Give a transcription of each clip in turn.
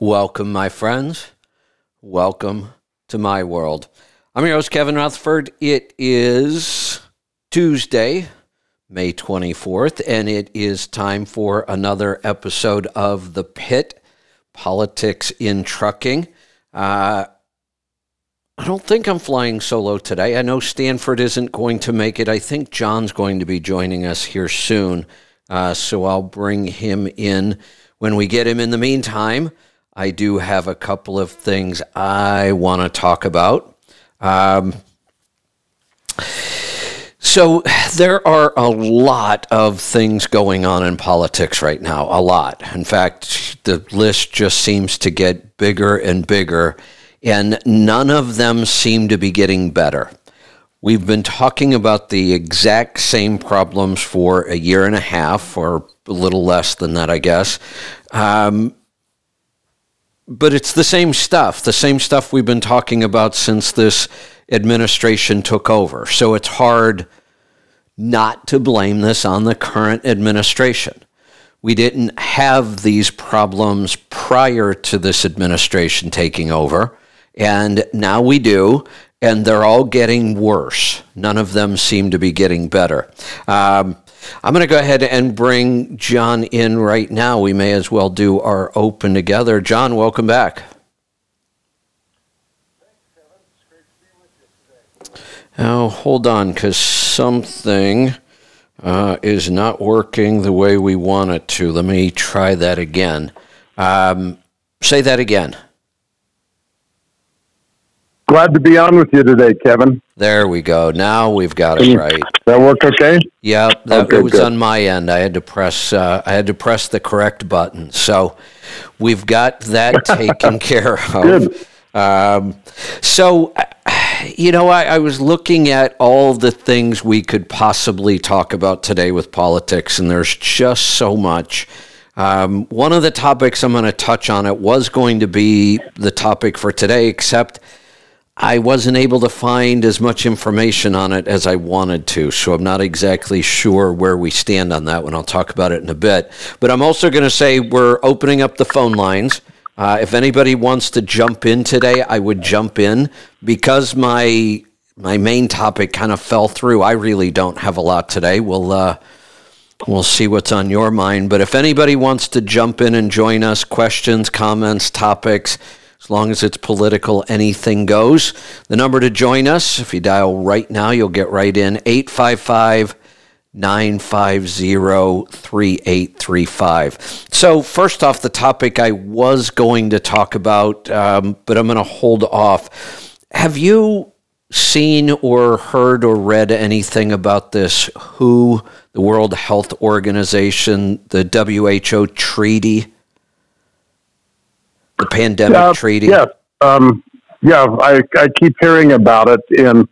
Welcome, my friends. Welcome to my world. I'm your host, Kevin Rutherford. It is Tuesday, May 24th, and it is time for another episode of The Pit Politics in Trucking. Uh, I don't think I'm flying solo today. I know Stanford isn't going to make it. I think John's going to be joining us here soon. Uh, so I'll bring him in when we get him. In the meantime, I do have a couple of things I want to talk about. Um, so there are a lot of things going on in politics right now, a lot. In fact, the list just seems to get bigger and bigger, and none of them seem to be getting better. We've been talking about the exact same problems for a year and a half, or a little less than that, I guess. Um, but it's the same stuff, the same stuff we've been talking about since this administration took over. So it's hard not to blame this on the current administration. We didn't have these problems prior to this administration taking over, and now we do, and they're all getting worse. None of them seem to be getting better. Um, I'm going to go ahead and bring John in right now. We may as well do our open together. John, welcome back. Now, hold on, because something uh, is not working the way we want it to. Let me try that again. Um, say that again. Glad to be on with you today, Kevin. There we go. Now we've got it right. That worked okay? Yeah, that Okay, was good. on my end. I had to press. Uh, I had to press the correct button. So we've got that taken care of. Good. Um, so, you know, I, I was looking at all the things we could possibly talk about today with politics, and there's just so much. Um, one of the topics I'm going to touch on it was going to be the topic for today, except I wasn't able to find as much information on it as I wanted to, so I'm not exactly sure where we stand on that one. I'll talk about it in a bit. But I'm also going to say we're opening up the phone lines. Uh, if anybody wants to jump in today, I would jump in because my my main topic kind of fell through. I really don't have a lot today. We'll uh, we'll see what's on your mind. But if anybody wants to jump in and join us, questions, comments, topics, as long as it's political, anything goes. The number to join us, if you dial right now, you'll get right in 855 950 3835. So, first off, the topic I was going to talk about, um, but I'm going to hold off. Have you seen or heard or read anything about this WHO, the World Health Organization, the WHO treaty? The pandemic Uh, treaty? Yes. Um, yeah, I, I keep hearing about it in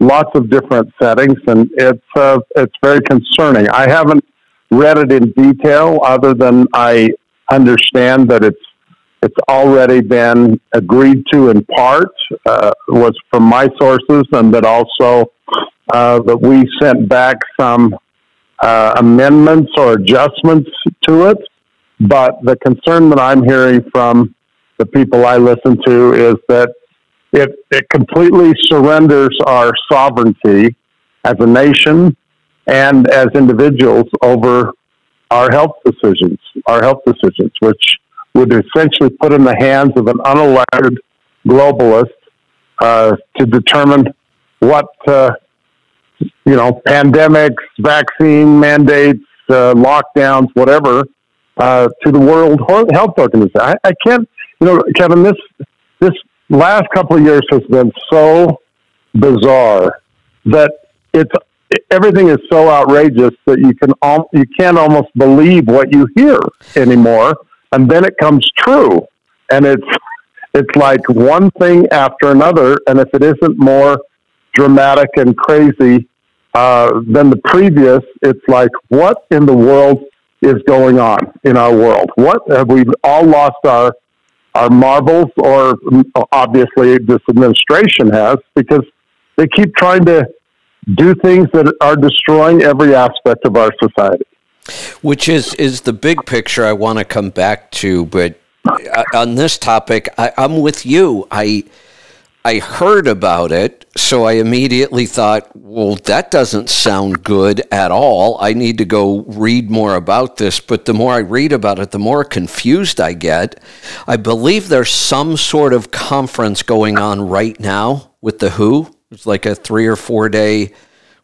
lots of different settings, and it's uh, it's very concerning. I haven't read it in detail, other than I understand that it's it's already been agreed to in part uh, was from my sources, and that also uh, that we sent back some uh, amendments or adjustments to it. But the concern that I'm hearing from the people I listen to is that it, it completely surrenders our sovereignty as a nation and as individuals over our health decisions, our health decisions, which would essentially put in the hands of an unelected globalist uh, to determine what, uh, you know, pandemics, vaccine mandates, uh, lockdowns, whatever, uh, to the World Health Organization. I, I can't, you know, Kevin, this this last couple of years has been so bizarre that it's everything is so outrageous that you can you can't almost believe what you hear anymore, and then it comes true, and it's it's like one thing after another, and if it isn't more dramatic and crazy uh, than the previous, it's like what in the world is going on in our world? What have we all lost our our marbles, or mm, obviously this administration has, because they keep trying to do things that are destroying every aspect of our society. Which is is the big picture I want to come back to, but uh, on this topic, I, I'm with you. I I heard about it, so I immediately thought, well, that doesn't sound good at all. I need to go read more about this. But the more I read about it, the more confused I get. I believe there's some sort of conference going on right now with the WHO. It's like a three or four day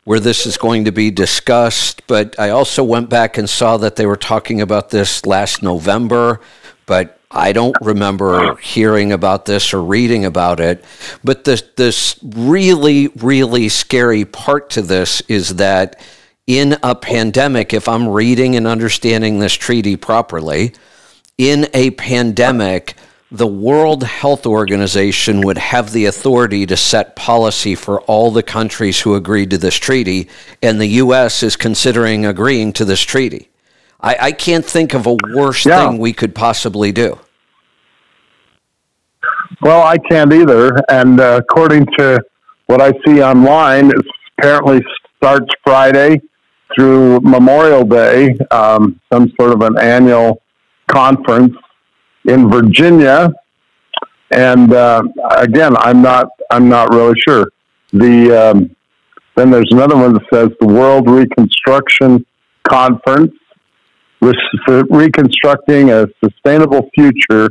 where this is going to be discussed. But I also went back and saw that they were talking about this last November. But I don't remember hearing about this or reading about it. But this, this really, really scary part to this is that in a pandemic, if I'm reading and understanding this treaty properly, in a pandemic, the World Health Organization would have the authority to set policy for all the countries who agreed to this treaty, and the U.S. is considering agreeing to this treaty. I, I can't think of a worse yeah. thing we could possibly do. Well, I can't either. And uh, according to what I see online, it apparently starts Friday through Memorial Day, um, some sort of an annual conference in Virginia. And uh, again, I'm not I'm not really sure. The um, then there's another one that says the World Reconstruction Conference, reconstructing a sustainable future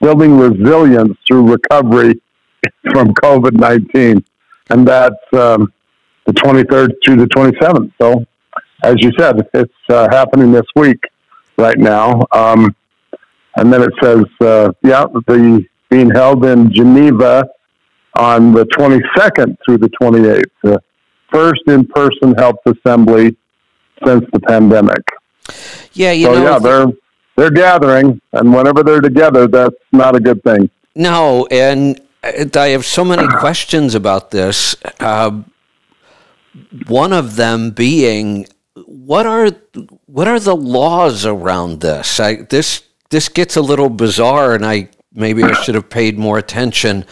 building resilience through recovery from COVID 19. And that's um, the 23rd through the 27th. So, as you said, it's uh, happening this week right now. Um, and then it says, uh, yeah, the being held in Geneva on the 22nd through the 28th, the first in person health assembly since the pandemic. Yeah, you so, know, yeah, they're they're gathering, and whenever they're together, that's not a good thing. No, and I have so many questions about this. Uh, one of them being, what are what are the laws around this? I, this this gets a little bizarre, and I maybe I should have paid more attention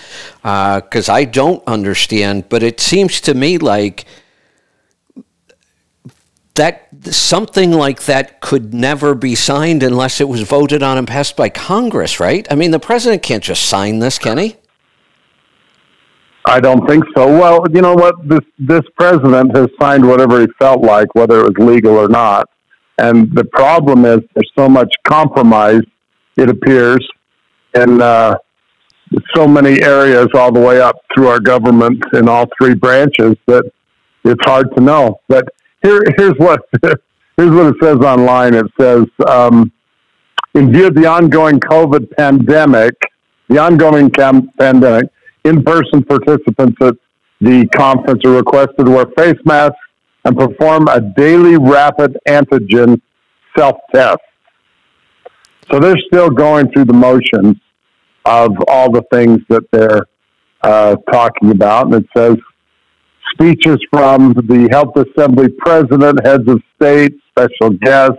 because uh, I don't understand. But it seems to me like that something like that could never be signed unless it was voted on and passed by Congress, right? I mean, the president can't just sign this, can he? I don't think so. Well, you know what? This this president has signed whatever he felt like, whether it was legal or not. And the problem is there's so much compromise. It appears in uh, so many areas, all the way up through our government in all three branches, that it's hard to know. But here, here's what here's what it says online. It says, um, in view of the ongoing COVID pandemic, the ongoing cam- pandemic, in-person participants at the conference are requested to wear face masks and perform a daily rapid antigen self-test. So they're still going through the motions of all the things that they're uh, talking about, and it says speeches from the Health Assembly president, heads of state, special guests,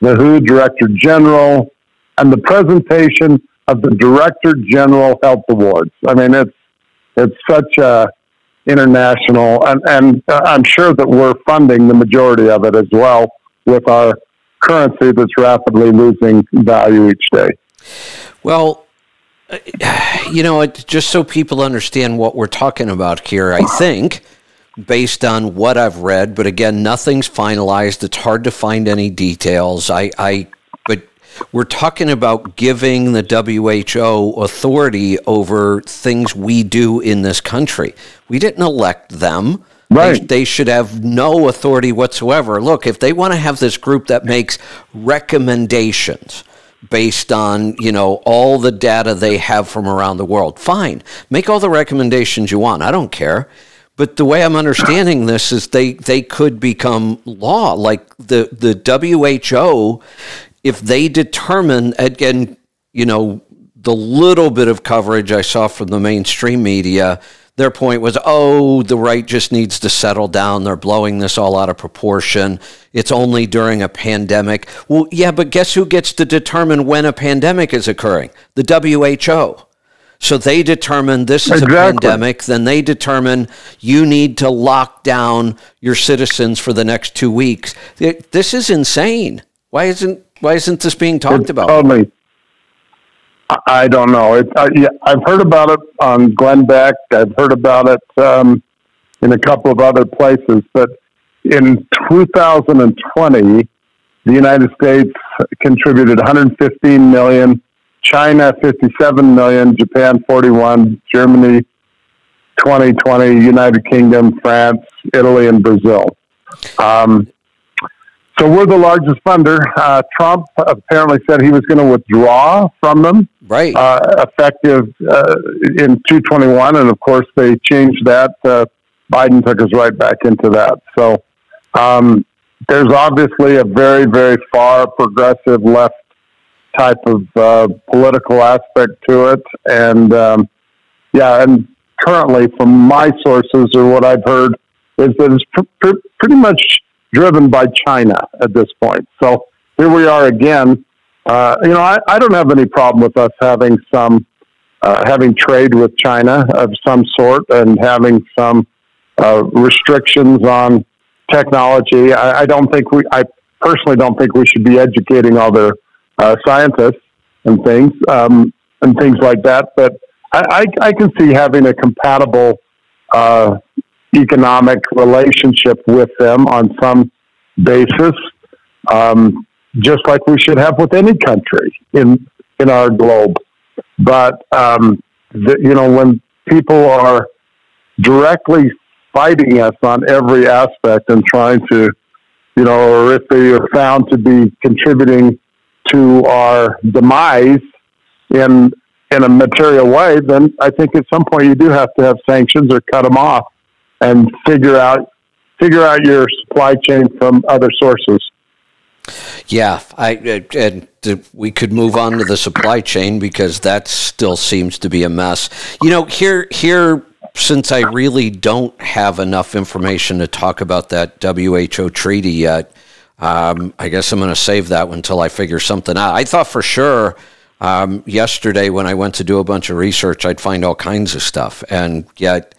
the WHO Director General, and the presentation of the Director General Health Awards. I mean, it's it's such a international, and, and uh, I'm sure that we're funding the majority of it as well with our currency that's rapidly losing value each day. Well, you know, just so people understand what we're talking about here, I think, based on what I've read, but again, nothing's finalized. It's hard to find any details. I, I but we're talking about giving the WHO authority over things we do in this country. We didn't elect them. Right. They, they, should have no authority whatsoever. Look, if they want to have this group that makes recommendations based on, you know, all the data they have from around the world, fine. Make all the recommendations you want. I don't care. But the way I'm understanding this is they, they could become law. Like the, the WHO, if they determine, again, you know, the little bit of coverage I saw from the mainstream media, their point was, oh, the right just needs to settle down. They're blowing this all out of proportion. It's only during a pandemic. Well, yeah, but guess who gets to determine when a pandemic is occurring? The WHO. So they determine this is exactly. a pandemic. Then they determine you need to lock down your citizens for the next two weeks. This is insane. Why isn't why isn't this being talked about? Totally. I don't know. It, I, yeah, I've heard about it on Glenn Beck. I've heard about it um, in a couple of other places. But in 2020, the United States contributed 115 million, China 57 million, Japan 41, Germany 2020, United Kingdom, France, Italy, and Brazil. Um, so we're the largest funder. Uh, Trump apparently said he was going to withdraw from them, right? Uh, effective uh, in 221, and of course they changed that. Uh, Biden took us right back into that. So um, there's obviously a very, very far progressive left type of uh, political aspect to it, and um, yeah, and currently, from my sources or what I've heard, is that it's pr- pr- pretty much driven by China at this point. So here we are again. Uh, you know, I, I don't have any problem with us having some uh, having trade with China of some sort and having some uh, restrictions on technology. I, I, don't think we. I personally don't think we should be educating all their uh, scientists and things um, and things like that. But I, I, I can see having a compatible uh, economic relationship with them on some basis, um, just like we should have with any country in in our globe. But um, the, you know, when people are directly fighting us on every aspect and trying to, you know, or if they are found to be contributing to our demise in in a material way, then I think at some point you do have to have sanctions or cut them off and figure out figure out your supply chain from other sources. Yeah, I and we could move on to the supply chain because that still seems to be a mess. You know, here here since I really don't have enough information to talk about that WHO treaty yet, um, I guess I'm going to save that one until I figure something out. I thought for sure um, yesterday when I went to do a bunch of research, I'd find all kinds of stuff, and yet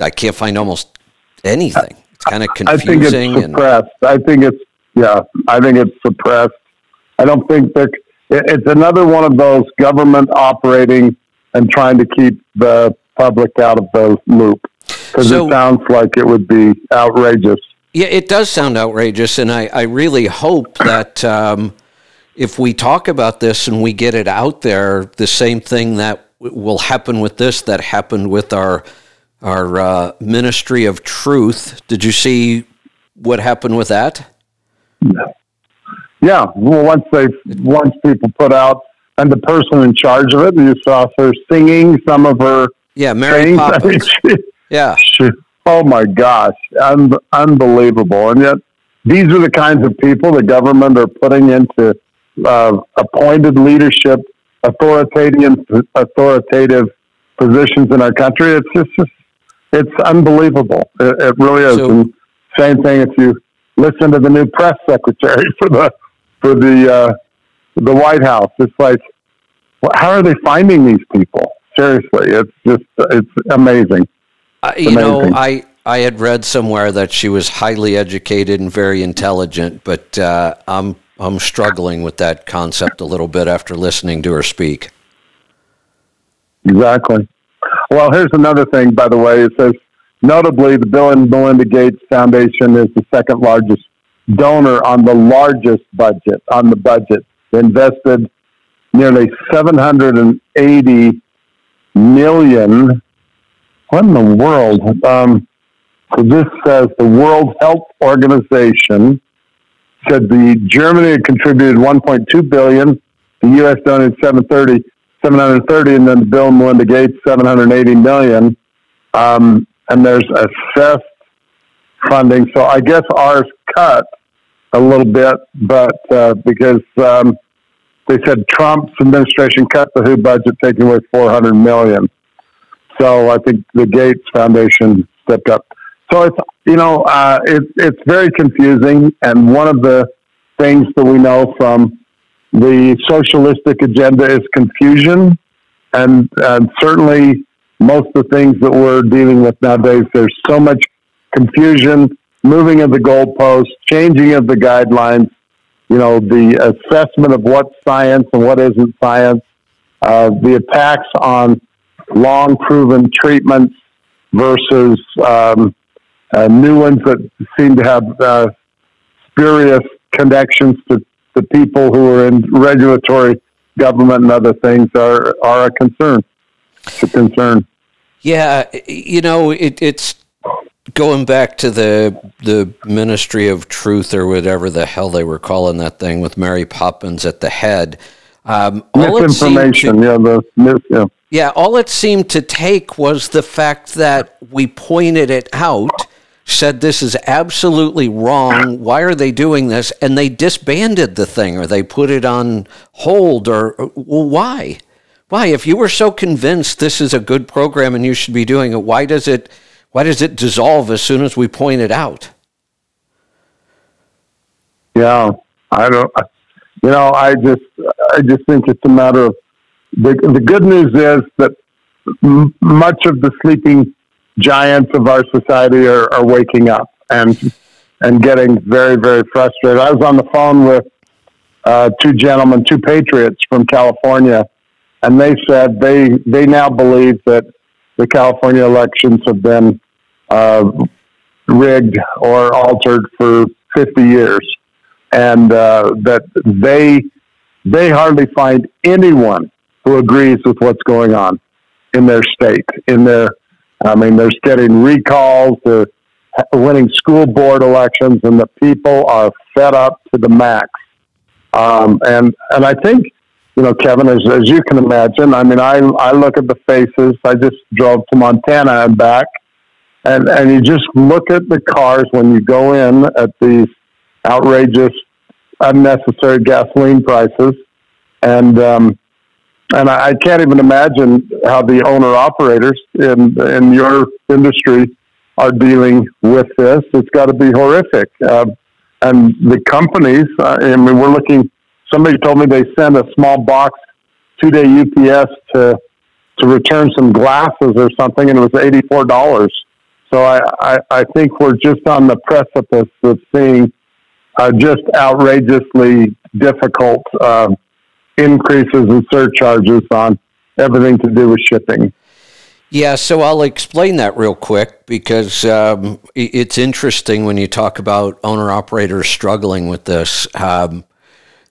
I can't find almost anything. It's kind of confusing. I think it's suppressed. And, I think it's yeah. I think it's suppressed. I don't think that it's another one of those government operating and trying to keep the public out of the loop because so, it sounds like it would be outrageous. Yeah, it does sound outrageous, and I, I really hope that um, if we talk about this and we get it out there, the same thing that will happen with this that happened with our our uh, ministry of truth. Did you see what happened with that? Yeah. Well, once they once people put out and the person in charge of it, you saw her singing some of her yeah Mary Poppins. I mean, she, yeah. She, oh my gosh, un- unbelievable! And yet, these are the kinds of people the government are putting into uh, appointed leadership, authoritative authoritative positions in our country. It's just, just it's unbelievable. It, it really is. So, and same thing if you listen to the new press secretary for the for the uh, the White House. It's like, how are they finding these people? Seriously, it's just it's amazing. Uh, you amazing. know, I I had read somewhere that she was highly educated and very intelligent, but uh, I'm I'm struggling with that concept a little bit after listening to her speak. Exactly. Well, here's another thing, by the way. It says, notably, the Bill and Melinda Gates Foundation is the second largest donor on the largest budget, on the budget. They invested nearly 780 million. What in the world? Um, so this says the World Health Organization said the Germany had contributed 1.2 billion, the U.S. donated 730, 730, and then the Bill and Melinda Gates 780 million. Um, and there's assessed funding, so I guess ours cut a little bit, but uh, because um, they said Trump's administration cut the WHO budget, taking away 400 million. So I think the Gates Foundation stepped up. So it's you know uh, it, it's very confusing, and one of the things that we know from the socialistic agenda is confusion, and, and certainly most of the things that we're dealing with nowadays, there's so much confusion, moving of the goalposts, changing of the guidelines, you know, the assessment of what's science and what isn't science. uh, the attacks on long proven treatments versus um, uh, new ones that seem to have uh, spurious connections to the people who are in regulatory government and other things are, are a concern. It's a concern. Yeah, you know, it, it's going back to the the Ministry of Truth or whatever the hell they were calling that thing with Mary Poppins at the head. Um, Misinformation, to, yeah, the mis, yeah. Yeah, all it seemed to take was the fact that we pointed it out, said this is absolutely wrong. Why are they doing this? And they disbanded the thing, or they put it on hold, or well, why? Why, if you were so convinced this is a good program and you should be doing it, why does it? Why does it dissolve as soon as we point it out? Yeah, I don't. You know, I just, I just think it's a matter of the. The good news is that m- much of the sleeping giants of our society are, are waking up and and getting very, very frustrated. I was on the phone with uh, two gentlemen, two patriots from California, and they said they they now believe that the California elections have been uh, rigged or altered for 50 years, and uh, that they they hardly find anyone who agrees with what's going on in their state. In their, I mean, they're getting recalls, they're winning school board elections, and the people are fed up to the max. Um, and and I think you know, Kevin, as, as you can imagine, I mean, I, I look at the faces. I just drove to Montana and back, and, and you just look at the cars when you go in at these outrageous, unnecessary gasoline prices. And, um, and I, I can't even imagine how the owner operators in, in your industry are dealing with this. It's got to be horrific. Uh, and the companies, uh, I mean, we're looking somebody told me they sent a small box two day UPS to to return some glasses or something, and it was eighty four dollars. So I, I, I think we're just on the precipice of seeing uh, just outrageously difficult uh, increases and surcharges on everything to do with shipping. Yeah, so I'll explain that real quick because um, it's interesting when you talk about owner operators struggling with this. Um,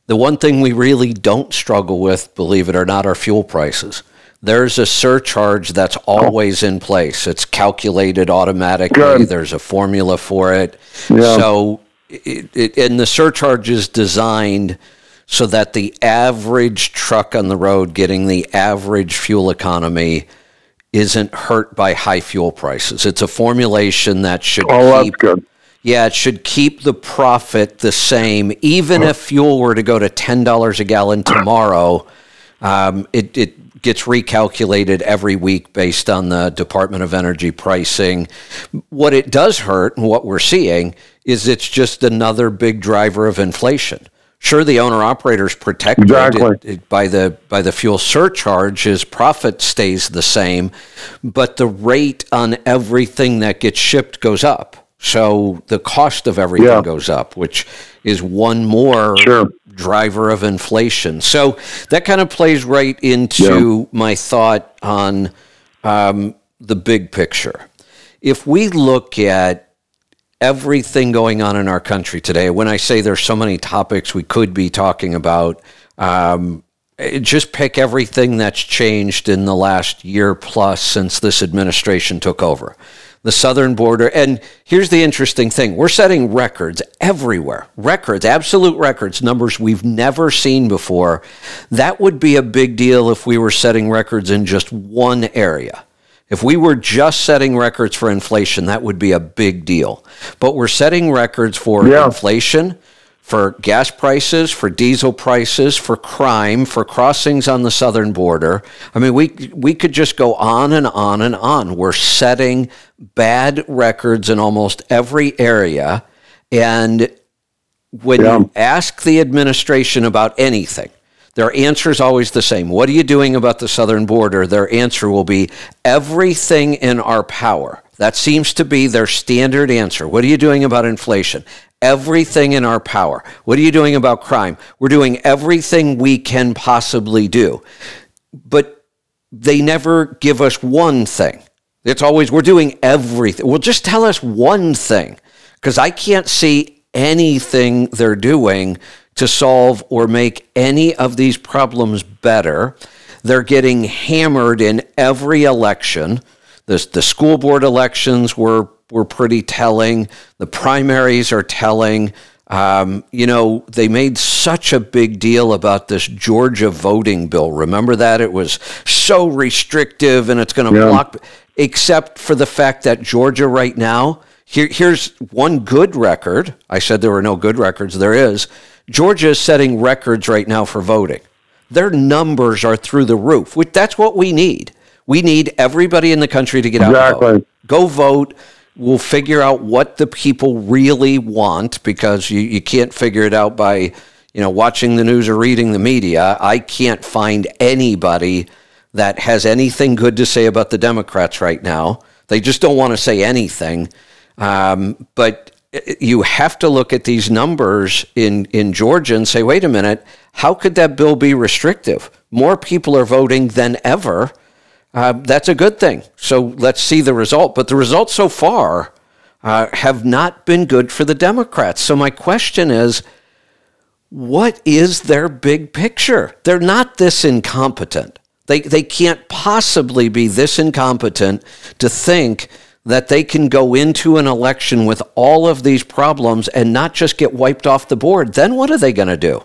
the one thing we really don't struggle with, believe it or not, are fuel prices. There's a surcharge that's always in place. It's calculated automatically. Good. There's a formula for it. Yeah. So, it, it, and the surcharge is designed so that the average truck on the road getting the average fuel economy isn't hurt by high fuel prices. It's a formulation that should oh, keep, yeah, it should keep the profit the same. Even if fuel were to go to $10 a gallon tomorrow, um, it, it gets recalculated every week based on the Department of Energy pricing. What it does hurt, and what we're seeing, is it's just another big driver of inflation. Sure, the owner operators protected exactly. it, it, by the by the fuel surcharge. His profit stays the same, but the rate on everything that gets shipped goes up. So the cost of everything yeah. goes up, which is one more sure. driver of inflation. So that kind of plays right into yeah. my thought on um, the big picture. If we look at everything going on in our country today, when I say there's so many topics we could be talking about, um, just pick everything that's changed in the last year plus since this administration took over the southern border. And here's the interesting thing we're setting records everywhere records, absolute records, numbers we've never seen before. That would be a big deal if we were setting records in just one area. If we were just setting records for inflation, that would be a big deal. But we're setting records for yeah. inflation, for gas prices, for diesel prices, for crime, for crossings on the southern border. I mean, we we could just go on and on and on. We're setting bad records in almost every area, and when yeah. you ask the administration about anything, their answer is always the same. What are you doing about the southern border? Their answer will be everything in our power. That seems to be their standard answer. What are you doing about inflation? Everything in our power. What are you doing about crime? We're doing everything we can possibly do. but they never give us one thing. It's always, we're doing everything. Well, just tell us one thing because I can't see anything they're doing to solve or make any of these problems better. They're getting hammered in every election. The, the school board elections were, were pretty telling. The primaries are telling. Um, you know, they made such a big deal about this Georgia voting bill. Remember that? It was so restrictive and it's going to yeah. block, except for the fact that Georgia right now, here, here's one good record. I said there were no good records. There is. Georgia is setting records right now for voting. Their numbers are through the roof. That's what we need. We need everybody in the country to get out exactly. Go vote we'll figure out what the people really want because you, you can't figure it out by you know watching the news or reading the media. I can't find anybody that has anything good to say about the democrats right now. They just don't want to say anything. Um, but you have to look at these numbers in, in georgia and say wait a minute how could that bill be restrictive? More people are voting than ever uh, that's a good thing. So let's see the result. But the results so far uh, have not been good for the Democrats. So my question is what is their big picture? They're not this incompetent. They, they can't possibly be this incompetent to think that they can go into an election with all of these problems and not just get wiped off the board. Then what are they going to do?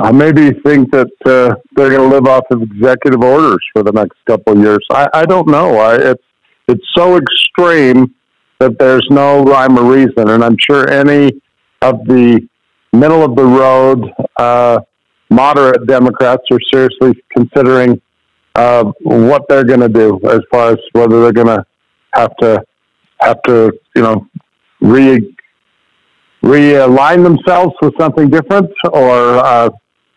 I maybe think that uh, they're going to live off of executive orders for the next couple of years. I, I don't know. I, it's it's so extreme that there's no rhyme or reason, and I'm sure any of the middle of the road uh, moderate Democrats are seriously considering uh, what they're going to do as far as whether they're going to have to have to you know re realign themselves with something different or uh,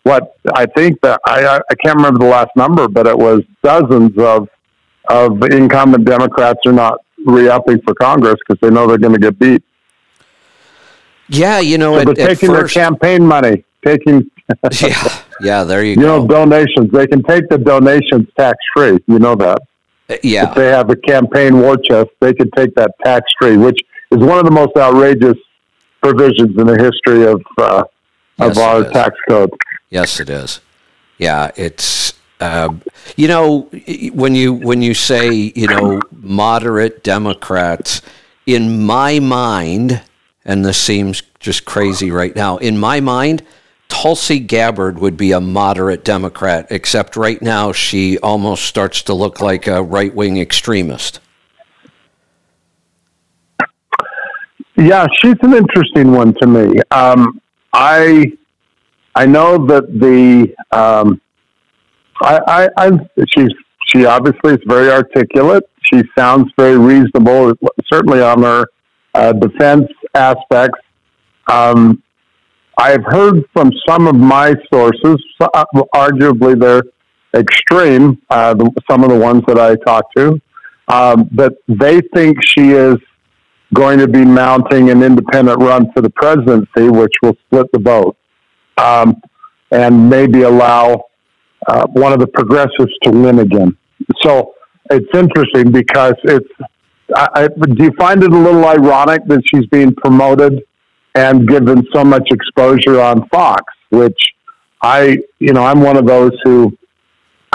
what I think that I, I can't remember the last number, but it was dozens of of incumbent Democrats are not re-upping for Congress because they know they're going to get beat. Yeah, you know, so at, they're taking first, their campaign money, taking yeah, yeah. There you, you go. know donations. They can take the donations tax free. You know that. Uh, yeah. If they have a campaign war chest, they can take that tax free, which is one of the most outrageous provisions in the history of uh, of yes, our tax code. Yes, it is. Yeah, it's uh, you know when you when you say you know moderate Democrats, in my mind, and this seems just crazy right now. In my mind, Tulsi Gabbard would be a moderate Democrat, except right now she almost starts to look like a right wing extremist. Yeah, she's an interesting one to me. Um, I I know that the um, I, I, I she's she obviously is very articulate. She sounds very reasonable, certainly on her uh, defense aspects. Um, I've heard from some of my sources, uh, arguably they're extreme, uh, the, some of the ones that I talked to, um, that they think she is going to be mounting an independent run for the presidency, which will split the vote um, and maybe allow uh, one of the progressives to win again. So it's interesting because it's. I, I, do you find it a little ironic that she's being promoted and given so much exposure on Fox, which I, you know, I'm one of those who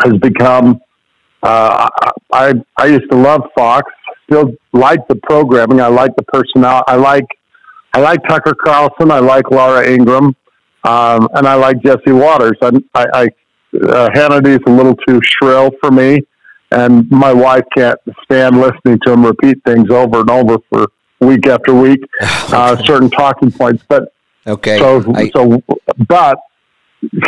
has become. Uh, I I used to love Fox. Still like the programming. I like the personnel. I like I like Tucker Carlson. I like Laura Ingraham. Um, and I like Jesse Watters. I, I, I uh, Hannity's a little too shrill for me, and my wife can't stand listening to him repeat things over and over for week after week, uh, certain talking points. But okay, so I, so, but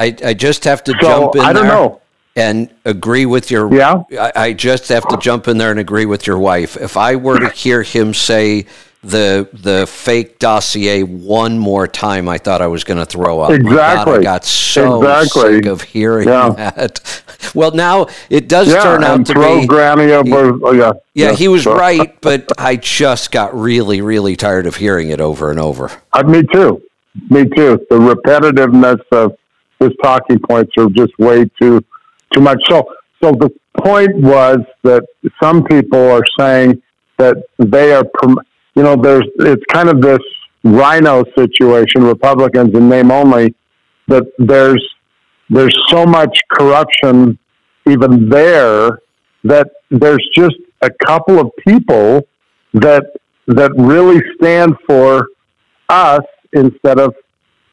I, I just have to so, jump in. I don't there. know and agree with your yeah I, I, just have to jump in there and agree with your wife if i were to hear him say the the fake dossier one more time, I thought I was going to throw up. Exactly. God, I got so exactly. sick of hearing yeah. that. Well, now it does yeah, turn out to be Granny over. Oh, yeah, yeah, he was right, but I just got really, really tired of hearing it over and over. Uh, me too. Me too. The repetitiveness of his talking points are just way too too much. So so the point was that some people are saying that they are, you know, there's it's kind of this RINO situation, Republicans in name only, that there's there's so much corruption even there that there's just a couple of people that that really stand for us instead of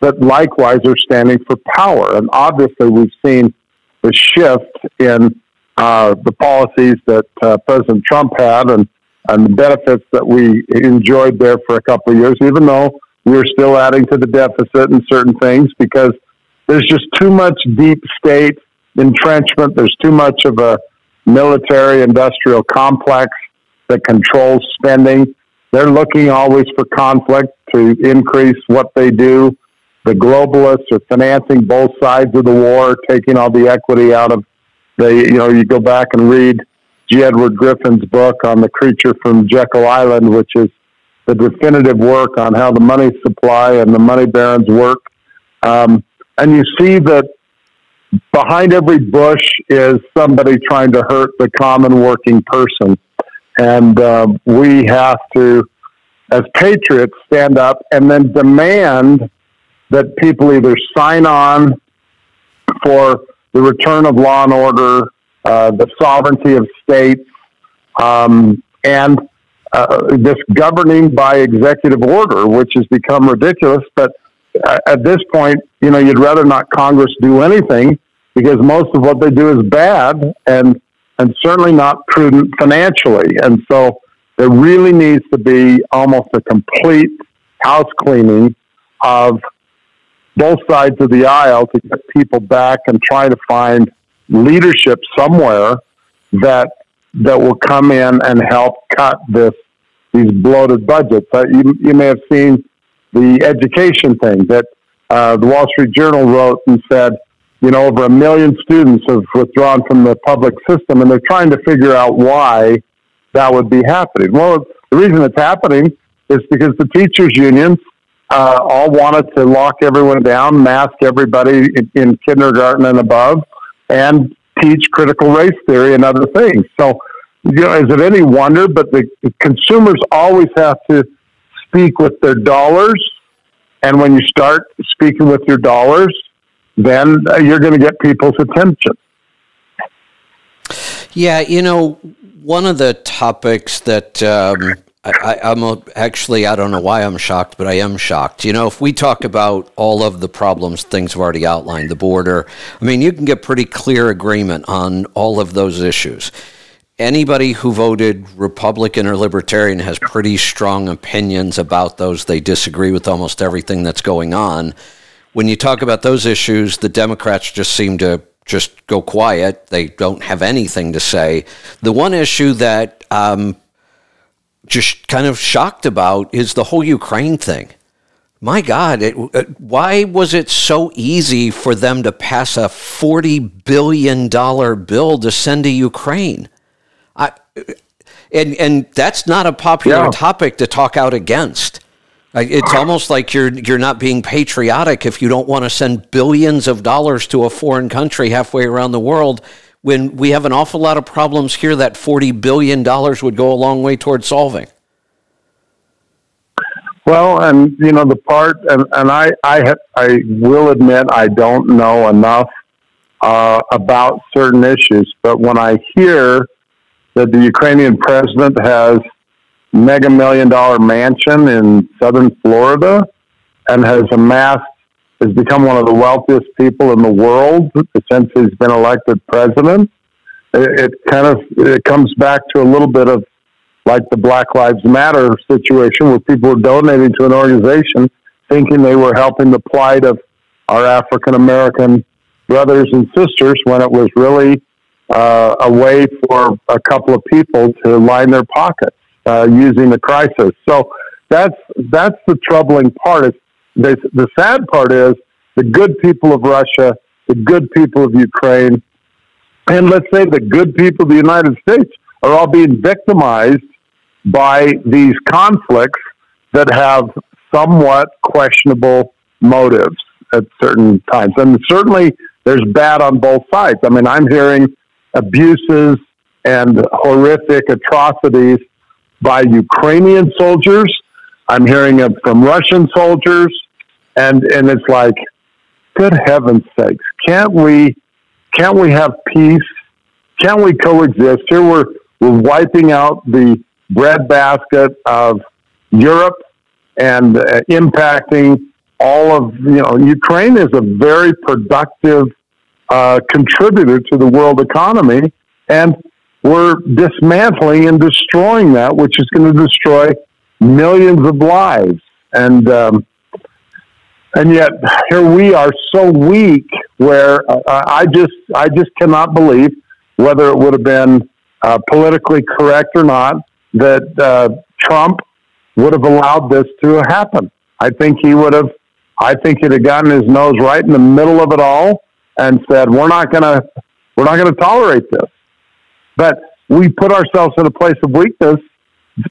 that likewise are standing for power. And obviously, we've seen the shift in uh, the policies that uh, President Trump had and, and the benefits that we enjoyed there for a couple of years, even though we're still adding to the deficit in certain things because there's just too much deep state entrenchment. There's too much of a military industrial complex that controls spending. They're looking always for conflict to increase what they do. The globalists are financing both sides of the war, taking all the equity out of the, you know, you go back and read G. Edward Griffin's book on the creature from Jekyll Island, which is the definitive work on how the money supply and the money barons work. Um, and you see that behind every bush is somebody trying to hurt the common working person. And uh, we have to, as patriots, stand up and then demand that people either sign on for the return of law and order, uh, the sovereignty of states, um, and uh, this governing by executive order, which has become ridiculous. But uh, at this point, you know, you'd rather not Congress do anything because most of what they do is bad and and certainly not prudent financially. And so there really needs to be almost a complete house cleaning of both sides of the aisle to get people back and try to find leadership somewhere that that will come in and help cut this these bloated budgets. Uh, you, you may have seen the education thing that uh, the Wall Street Journal wrote and said, you know, over a million students have withdrawn from the public system, and they're trying to figure out why that would be happening. Well, the reason it's happening is because the teachers' unions uh, all wanted to lock everyone down, mask everybody in, in kindergarten and above, and teach critical race theory and other things. So, you know, is it any wonder? But the, the consumers always have to speak with their dollars, and when you start speaking with your dollars, then uh, you're going to get people's attention. Yeah, you know, one of the topics that um, I, am actually, I don't know why I'm shocked, but I am shocked. You know, if we talk about all of the problems, things have already outlined, the border, I mean, you can get pretty clear agreement on all of those issues. Anybody who voted Republican or Libertarian has pretty strong opinions about those. They disagree with almost everything that's going on. When you talk about those issues, the Democrats just seem to just go quiet. They don't have anything to say. The one issue that um, just kind of shocked about is the whole Ukraine thing. My God, it, uh, why was it so easy for them to pass a $40 billion bill to send to Ukraine? I, and, and that's not a popular yeah. topic to talk out against. It's almost like you're you're not being patriotic if you don't want to send billions of dollars to a foreign country halfway around the world when we have an awful lot of problems here that $40 billion would go a long way toward solving? Well, and you know the part, and, and I, I, I will admit I don't know enough uh, about certain issues, but when I hear that the Ukrainian president has mega million dollar mansion in southern Florida and has amassed has become one of the wealthiest people in the world since he's been elected president. It, it kind of it comes back to a little bit of like the Black Lives Matter situation, where people were donating to an organization thinking they were helping the plight of our African American brothers and sisters, when it was really uh, a way for a couple of people to line their pockets uh, using the crisis. So that's that's the troubling part. Is the, the sad part is the good people of Russia, the good people of Ukraine, and let's say the good people of the United States are all being victimized by these conflicts that have somewhat questionable motives. at certain times. And certainly there's bad on both sides. I mean, I'm hearing abuses and horrific atrocities by Ukrainian soldiers. I'm hearing it from Russian soldiers. And, and it's like, good heavens sakes, can't we, can't we have peace? Can't we coexist? Here we're, we're wiping out the breadbasket of Europe and uh, impacting all of, you know, Ukraine is a very productive uh, contributor to the world economy. And we're dismantling and destroying that, which is going to destroy millions of lives. And, um, and yet here we are so weak where uh, I just, I just cannot believe whether it would have been uh, politically correct or not that uh, Trump would have allowed this to happen. I think he would have. I think he'd have gotten his nose right in the middle of it all and said, "We're not going to, we're not going to tolerate this." But we put ourselves in a place of weakness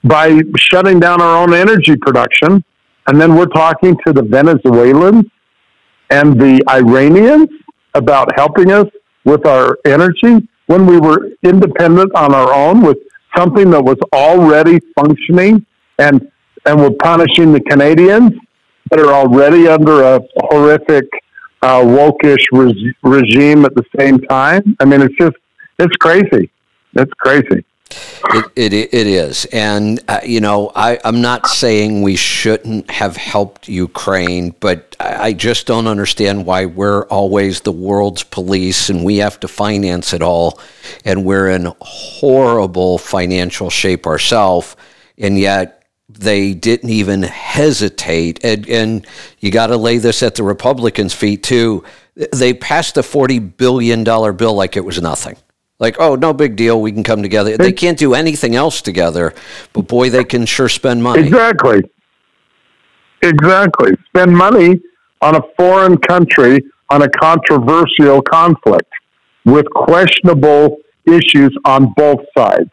by shutting down our own energy production, and then we're talking to the Venezuelans and the Iranians about helping us with our energy when we were independent on our own with something that was already functioning and and we're punishing the Canadians that are already under a horrific uh, wokish re- regime at the same time. I mean, it's just it's crazy. It's crazy. It, it, it is. And, uh, you know, I, I'm not saying we shouldn't have helped Ukraine, but I just don't understand why we're always the world's police and we have to finance it all. And we're in horrible financial shape ourselves. And yet they didn't even hesitate. And, and you got to lay this at the Republicans' feet, too. They passed a $40 billion bill like it was nothing. Like, oh, no big deal. We can come together. They can't do anything else together, but boy, they can sure spend money. Exactly. Exactly. Spend money on a foreign country on a controversial conflict with questionable issues on both sides.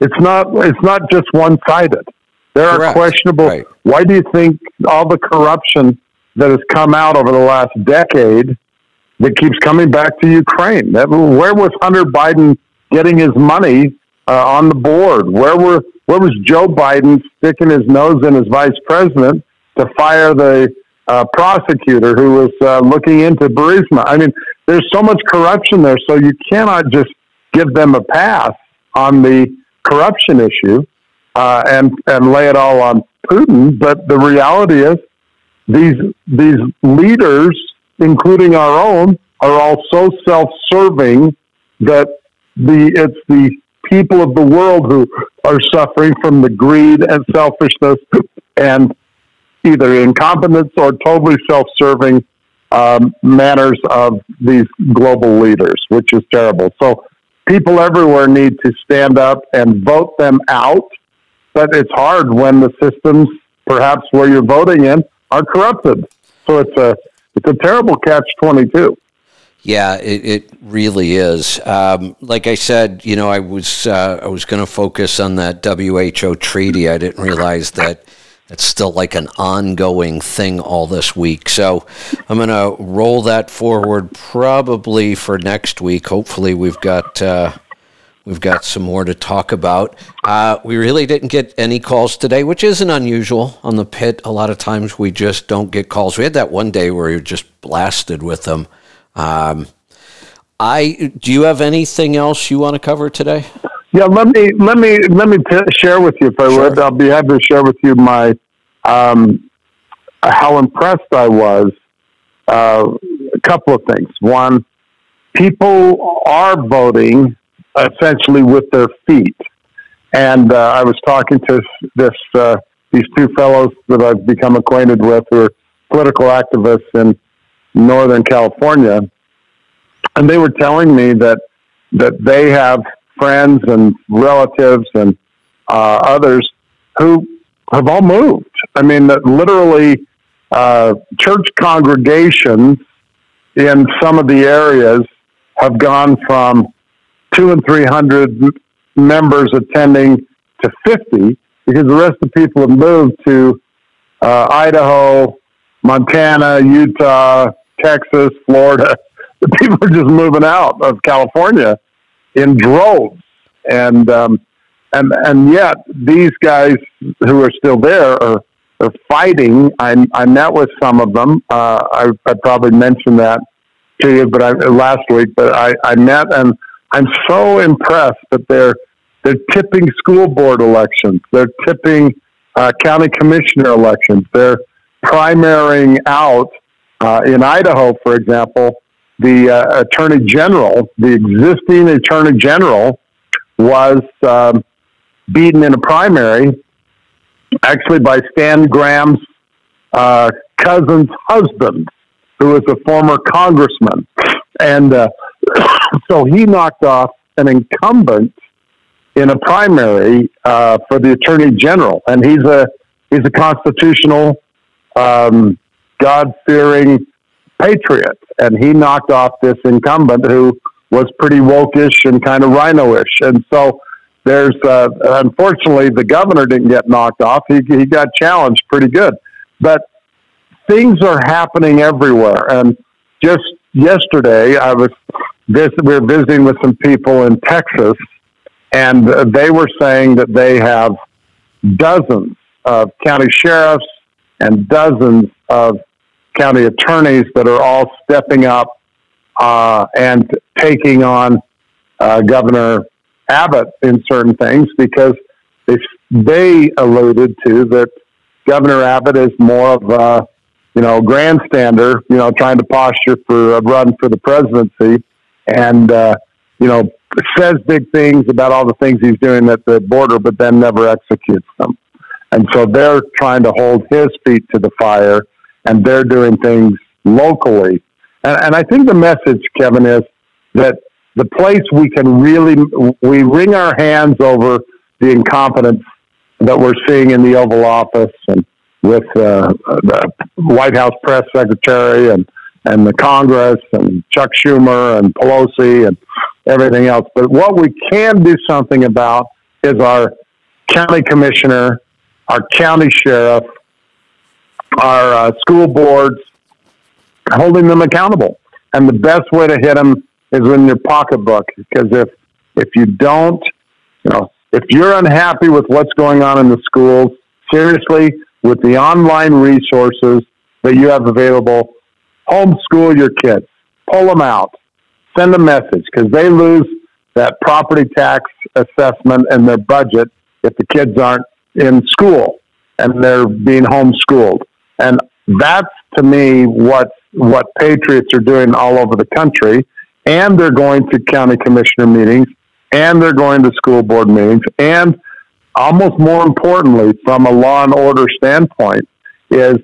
It's not. It's not just one sided. There Correct. are questionable. Right. Why do you think all the corruption that has come out over the last decade that keeps coming back to Ukraine. That, where was Hunter Biden getting his money uh, on the board? Where were where was Joe Biden sticking his nose in as vice president to fire the uh, prosecutor who was uh, looking into Burisma? I mean, there's so much corruption there, so you cannot just give them a pass on the corruption issue uh, and and lay it all on Putin. But the reality is, these these leaders including our own, are all so self-serving that the it's the people of the world who are suffering from the greed and selfishness and either incompetence or totally self-serving um, manners of these global leaders, which is terrible. So people everywhere need to stand up and vote them out. But it's hard when the systems, perhaps where you're voting in, are corrupted. So it's a it's a terrible catch 22. Yeah, it, it really is. Um, like I said, you know, I was uh, I was going to focus on that WHO treaty. I didn't realize that it's still like an ongoing thing all this week. So I'm going to roll that forward probably for next week. Hopefully, we've got uh, We've got some more to talk about. Uh, we really didn't get any calls today, which isn't unusual on the pit. A lot of times we just don't get calls. We had that one day where we were just blasted with them. Um, I do you have anything else you want to cover today? Yeah, let me let me let me t- share with you if I sure. would. I'll be happy to share with you my um, how impressed I was. Uh, a couple of things. One, people are voting essentially with their feet. And uh, I was talking to this uh, these two fellows that I've become acquainted with who are political activists in Northern California, and they were telling me that that they have friends and relatives and uh, others who have all moved. I mean, that literally uh, church congregations in some of the areas have gone from two and three hundred members attending to fifty because the rest of the people have moved to uh, Idaho, Montana, Utah, Texas, Florida. The people are just moving out of California in droves, and um, and and yet these guys who are still there are are fighting. I I met with some of them. Uh, I I probably mentioned that to you, but I last week. But I I met and I'm so impressed that they're they're tipping school board elections. They're tipping uh, county commissioner elections. They're primarying out uh, in Idaho, for example. The uh, attorney general, the existing attorney general, was um, beaten in a primary, actually by Stan Graham's uh, cousin's husband, who was a former congressman, and uh, so he knocked off an incumbent in a primary uh, for the attorney general, and he's a he's a constitutional, um, God fearing patriot, and he knocked off this incumbent who was pretty wokeish and kind of RINO-ish, and so there's uh, unfortunately the governor didn't get knocked off; he he got challenged pretty good, but things are happening everywhere, and just yesterday I was this we're visiting with some people in Texas and they were saying that they have dozens of county sheriffs and dozens of county attorneys that are all stepping up uh, and taking on uh, Governor Abbott in certain things because they, they alluded to that Governor Abbott is more of a you know grandstander, you know, trying to posture for a run for the presidency, and uh, you know says big things about all the things he's doing at the border, but then never executes them. And so they're trying to hold his feet to the fire, and they're doing things locally. And, and I think the message, Kevin, is that the place we can really we wring our hands over the incompetence that we're seeing in the Oval Office and with uh, the White House press secretary and and the Congress and Chuck Schumer and Pelosi and everything else. But what we can do something about is our county commissioner, our county sheriff, our uh, school boards, holding them accountable. And the best way to hit them is in your pocketbook because if if you don't, you know, if you're unhappy with what's going on in the schools, seriously, with the online resources that you have available, homeschool your kids, pull them out, send a message because they lose that property tax assessment and their budget if the kids aren't in school and they're being homeschooled. And that's to me what what patriots are doing all over the country. And they're going to county commissioner meetings and they're going to school board meetings. And almost more importantly, from a law and order standpoint, is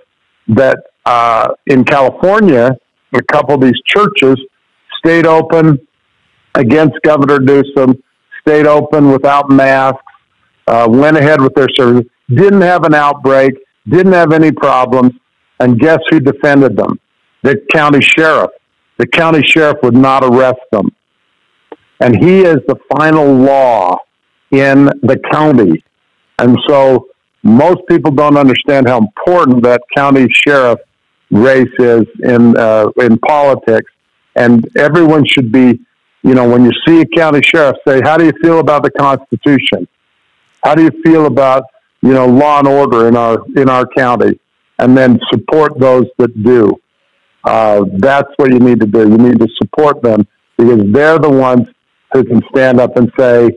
that uh, in California, a couple of these churches stayed open against Governor Newsom, stayed open without masks, uh, went ahead with their service, didn't have an outbreak, didn't have any problems, and guess who defended them? The county sheriff. The county sheriff would not arrest them. And he is the final law in the county. And so most people don't understand how important that county sheriff race is in uh, in politics and everyone should be, you know, when you see a county sheriff, say, how do you feel about the Constitution? How do you feel about, you know, law and order in our in our county? And then support those that do. Uh, that's what you need to do. You need to support them because they're the ones who can stand up and say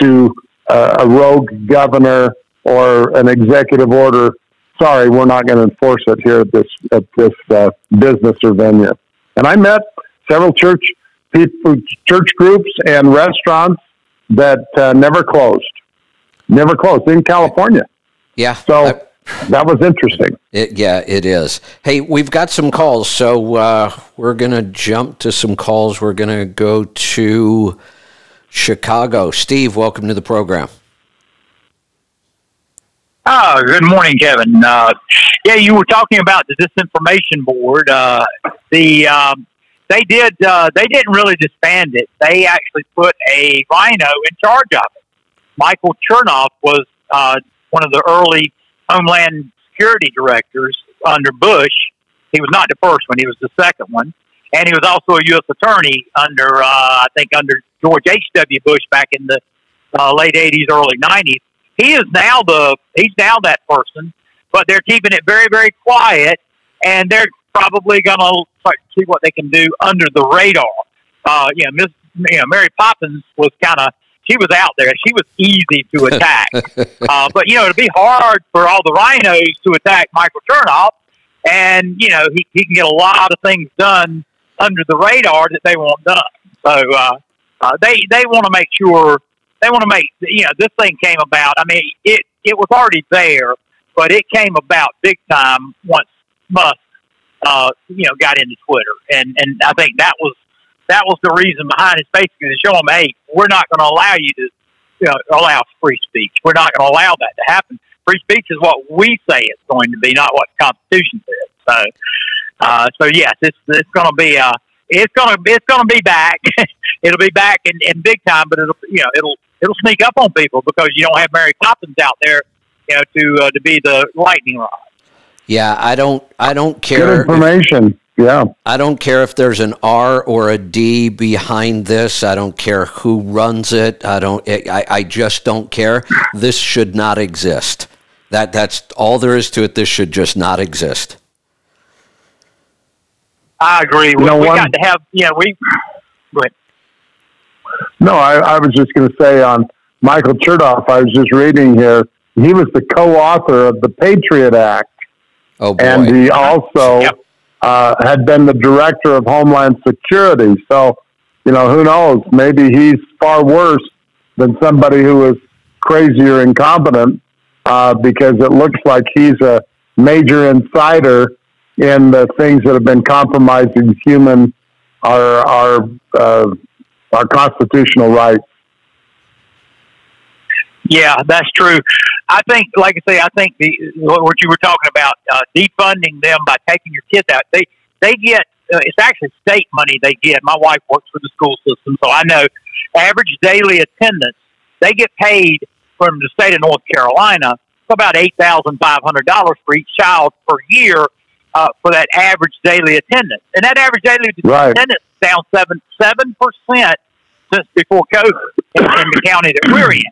to uh, a rogue governor or an executive order, "Sorry, we're not going to enforce it here at this at this uh, business or venue." And I met several church people, church groups and restaurants that uh, never closed, never closed in California. Yeah. So I, that was interesting. It, yeah, it is. Hey, we've got some calls, so uh, we're going to jump to some calls. We're going to go to Chicago. Steve, welcome to the program. Oh, good morning, Kevin. Uh, yeah, you were talking about the disinformation board. Uh, the um, they did uh, they didn't really disband it. They actually put a RINO in charge of it. Michael Chertoff was uh, one of the early Homeland Security directors under Bush, He was not the first one; he was the second one, and he was also a U.S. attorney under, uh, I think, under George H. W. Bush back in the uh, late '80s, early '90s. He is now the he's now that person, but they're keeping it very, very quiet, and they're probably going to see what they can do under the radar. Uh, you know, Miss, you know, Mary Poppins was kind of she was out there. She was easy to attack. uh, but you know, it'd be hard for all the RINOs to attack Michael Chertoff, and you know, he, he can get a lot of things done under the radar that they want done. So uh, uh, they they want to make sure they want to make you know this thing came about. I mean, it it was already there, but it came about big time once Musk uh, you know got into Twitter, and and I think that was that was the reason behind it. Basically, to show them, hey, we're not going to allow you to you know, allow free speech. We're not going to allow that to happen. Free speech is what we say it's going to be, not what the Constitution says. So, uh, so yes, it's it's going to be uh, it's to it's to be back. it'll be back in, in big time, but it'll you know it'll it'll sneak up on people because you don't have Mary Poppins out there, you know, to uh, to be the lightning rod. Yeah, I don't I don't care. Good information. Yeah. I don't care if there's an R or a D behind this. I don't care who runs it. I don't. I, I just don't care. This should not exist. That that's all there is to it. This should just not exist. I agree. You we, know, we one, got to have. Yeah, we. Go ahead. No, I, I was just going to say on Michael Chertoff, I was just reading here. He was the co-author of the Patriot Act. Oh boy. And he also. Yep uh, had been the director of Homeland Security. So, you know, who knows? Maybe he's far worse than somebody who is crazy or incompetent uh, because it looks like he's a major insider in the things that have been compromising human our our uh, our constitutional rights. Yeah, that's true. I think, like I say, I think the what you were talking about, uh, defunding them by taking your kids out. They they get uh, it's actually state money they get. My wife works for the school system, so I know average daily attendance. They get paid from the state of North Carolina about eight thousand five hundred dollars for each child per year uh, for that average daily attendance, and that average daily right. attendance is down seven seven percent since before COVID in, in the county that we're in.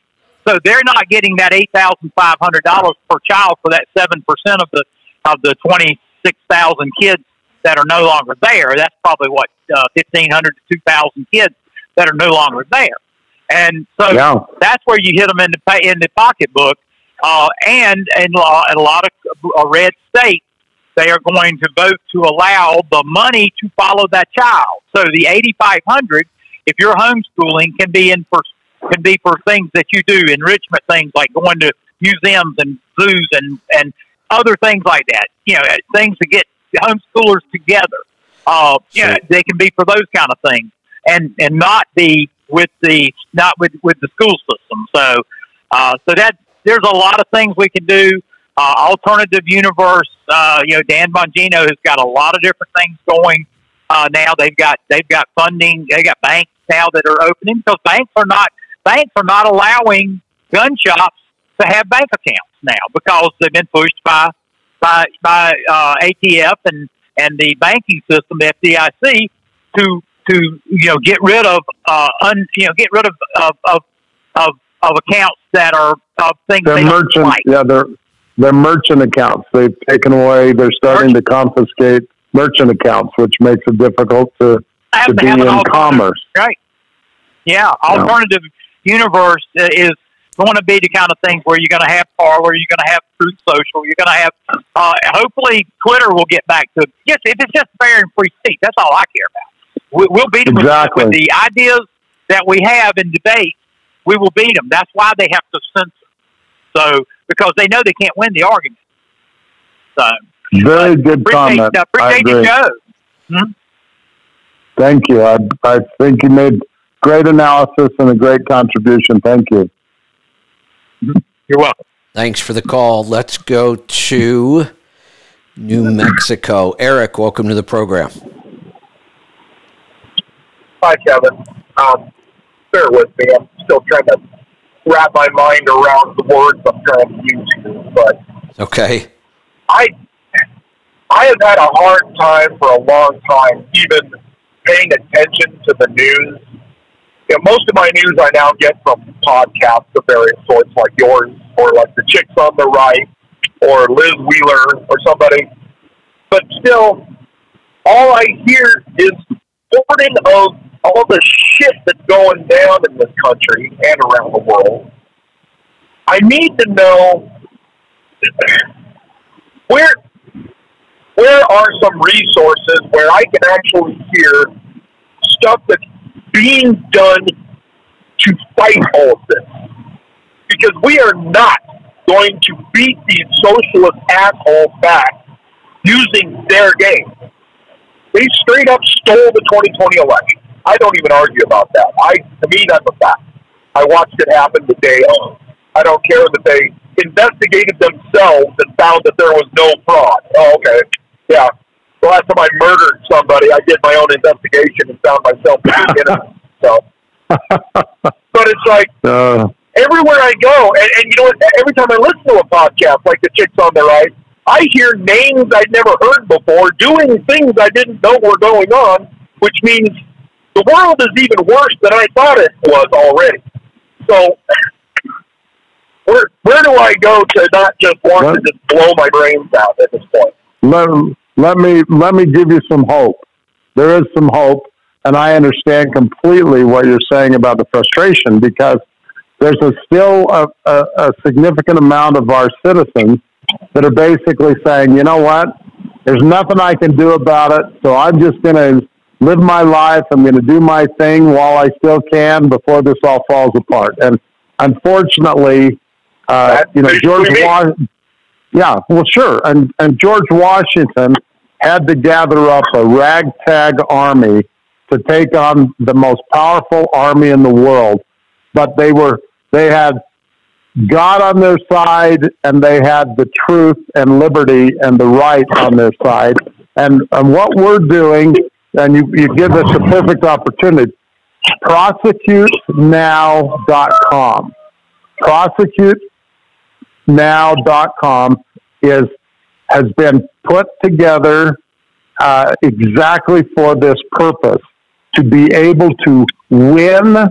So they're not getting that eight thousand five hundred dollars per child for that seven percent of the of the twenty six thousand kids that are no longer there. That's probably what uh, fifteen hundred to two thousand kids that are no longer there. And so yeah. that's where you hit them in the pay, in the pocketbook. Uh, and in, in a lot of uh, red states, they are going to vote to allow the money to follow that child. So the eighty five hundred, if you're homeschooling, can be in for can be for things that you do, enrichment things like going to museums and zoos and, and other things like that. You know, things to get homeschoolers together. Uh, you know, they can be for those kind of things and, and not be with the, not with, with the school system. So, uh, so that there's a lot of things we can do. Uh, alternative universe, uh, you know, Dan Bongino has got a lot of different things going, uh, now. They've got, they've got funding. They got banks now that are opening because banks are not, banks are not allowing gun shops to have bank accounts now because they've been pushed by by by uh, ATF and and the banking system, the FDIC, to to you know get rid of uh, un, you know get rid of of of, of, of accounts that are of things they're they merchant, like. Yeah, they're they're merchant accounts. They've taken away. They're starting merchant. to confiscate merchant accounts, which makes it difficult to to be in commerce. Right. Yeah, alternative universe is going to be the kind of thing where you're going to have Parler, you're going to have Truth Social, you're going to have. Uh, hopefully, Twitter will get back to yes, if it's just fair and free speech, that's all I care about. We, we'll beat them exactly. with, with the ideas that we have in debate. We will beat them. That's why they have to censor. So because they know they can't win the argument. So very good appreciate, comment. Uh, appreciate I agree. show. Hmm? Thank you. I I think you made great analysis and a great contribution. Thank you. You're welcome. Thanks for the call. Let's go to New Mexico. Eric, welcome to the program. Hi, Kevin. Um, bear with me. I'm still trying to wrap my mind around the words I'm trying to use here. But okay, I I have had a hard time for a long time even paying attention to the news. You know, most of my news I now get from podcasts of various sorts, like yours, or like the Chicks on the Right, or Liz Wheeler, or somebody. But still, all I hear is reporting of all the shit that's going down in this country and around the world. I need to know where where are some resources where I can actually hear stuff that's being done to fight all of this? Because we are not going to beat these socialist assholes back using their game. They straight up stole the 2020 election. I don't even argue about that. I to me that's a fact. I watched it happen the day of. I don't care that they investigated themselves and found that there was no fraud. Oh, okay. Yeah. The last time I murdered somebody, I did my own investigation and found myself innocent. So, but it's like uh, everywhere I go, and, and you know what? Every time I listen to a podcast like the Chicks on the Right, I hear names I'd never heard before doing things I didn't know were going on, which means the world is even worse than I thought it was already. So, where where do I go to not just want what? to just blow my brains out at this point? Let, let me let me give you some hope. There is some hope, and I understand completely what you're saying about the frustration because there's a still a, a, a significant amount of our citizens that are basically saying, you know what, there's nothing I can do about it, so I'm just going to live my life. I'm going to do my thing while I still can before this all falls apart. And unfortunately, uh, you know, George Washington. Yeah, well, sure. And and George Washington had to gather up a ragtag army to take on the most powerful army in the world. But they were they had God on their side, and they had the truth and liberty and the right on their side. And and what we're doing, and you you give us a perfect opportunity. ProsecuteNow.com. Prosecute now.com is has been put together uh, exactly for this purpose to be able to win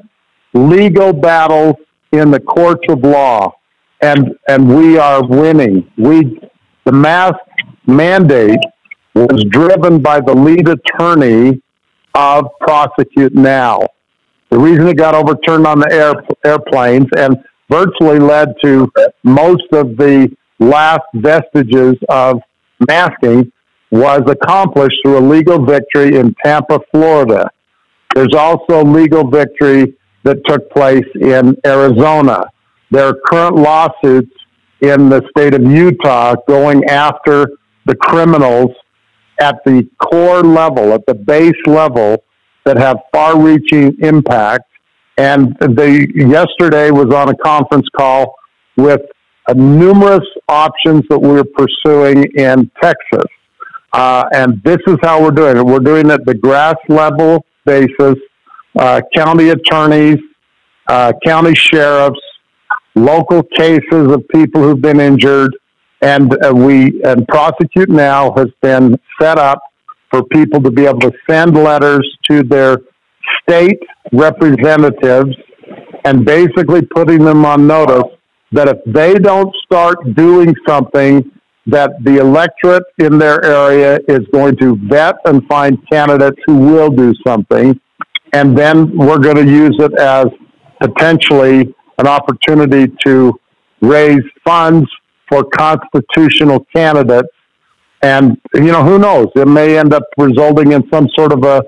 legal battles in the courts of law and and we are winning we the mask mandate was driven by the lead attorney of prosecute now the reason it got overturned on the air, airplanes and virtually led to most of the last vestiges of masking was accomplished through a legal victory in Tampa, Florida. There's also legal victory that took place in Arizona. There are current lawsuits in the state of Utah going after the criminals at the core level, at the base level, that have far reaching impact and they yesterday was on a conference call with uh, numerous options that we're pursuing in Texas. Uh, and this is how we're doing it. We're doing it at the grass level basis, uh, county attorneys, uh, county sheriffs, local cases of people who've been injured, and uh, we and prosecute now has been set up for people to be able to send letters to their state representatives and basically putting them on notice that if they don't start doing something that the electorate in their area is going to vet and find candidates who will do something. And then we're going to use it as potentially an opportunity to raise funds for constitutional candidates. And you know who knows? It may end up resulting in some sort of a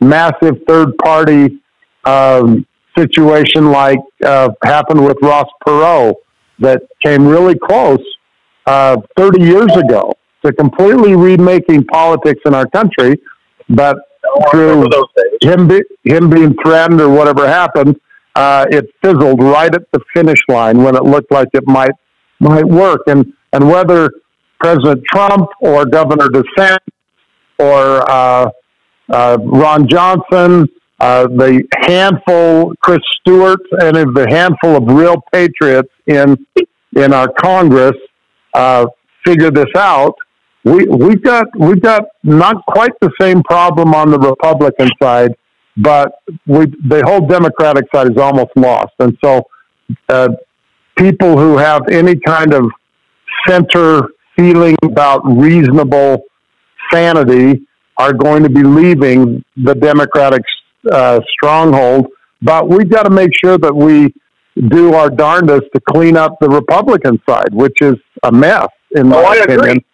massive third party um, situation like uh, happened with Ross Perot that came really close uh, 30 years ago to completely remaking politics in our country, but through him, be, him being threatened or whatever happened, uh, it fizzled right at the finish line when it looked like it might might work. And and whether President Trump or Governor DeSantis or uh, uh, Ron Johnson, uh, the handful, Chris Stewart, and the handful of real patriots in in our Congress uh, figure this out. we we've got we've got not quite the same problem on the Republican side, but we the whole Democratic side is almost lost, and so uh, people who have any kind of center feeling about reasonable sanity are going to be leaving the Democratic uh, stronghold. But we've got to make sure that we do our darndest to clean up the Republican side, which is a mess in my oh, opinion,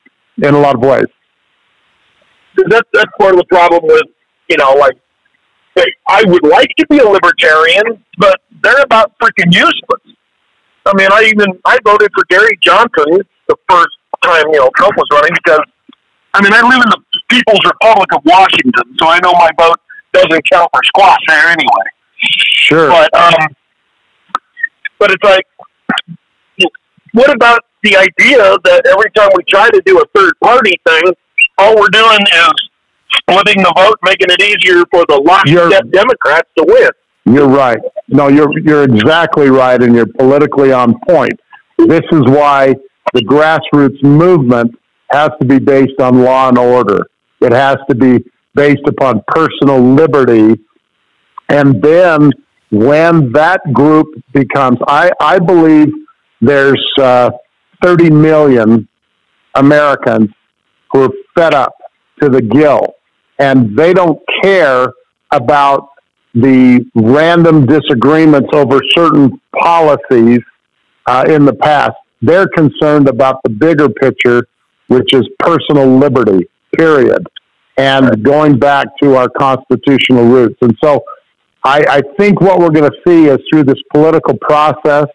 in a lot of ways. That's that's part of the problem with you know, like I would like to be a libertarian, but they're about freaking useless. I mean, I even I voted for Gary Johnson the first time you know Trump was running because I mean I live in the People's Republic of Washington, so I know my vote doesn't count for squat there anyway. Sure, but um, but it's like, what about the idea that every time we try to do a third party thing, all we're doing is splitting the vote, making it easier for the lockstep Democrats to win. You're right. No, you're you're exactly right, and you're politically on point. This is why the grassroots movement has to be based on law and order. It has to be based upon personal liberty, and then when that group becomes, I I believe there's uh, 30 million Americans who are fed up to the gill, and they don't care about the random disagreements over certain policies uh, in the past. They're concerned about the bigger picture, which is personal liberty, period, and going back to our constitutional roots. And so I, I think what we're going to see is through this political process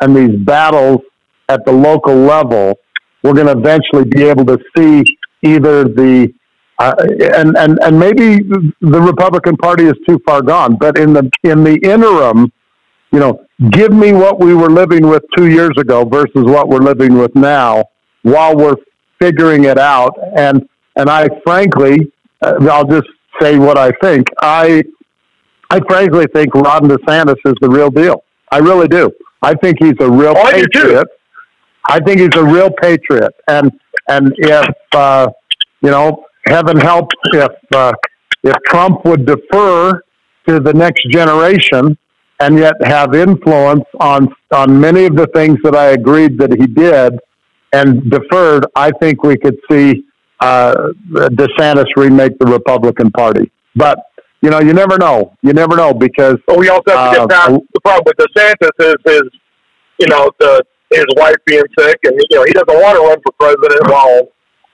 and these battles at the local level, we're going to eventually be able to see either the uh, and and and maybe the Republican Party is too far gone. But in the in the interim, you know, give me what we were living with two years ago versus what we're living with now, while we're figuring it out. And and I frankly, uh, I'll just say what I think. I I frankly think Ron DeSantis is the real deal. I really do. I think he's a real oh, patriot. I, I think he's a real patriot. And and if uh, you know heaven help if uh, if Trump would defer to the next generation and yet have influence on on many of the things that I agreed that he did and deferred, I think we could see uh, DeSantis remake the Republican Party. But you know, you never know. You never know because. But we also have to get past uh, the problem with DeSantis is his, you know, the his wife being sick, and you know he doesn't want to run for president while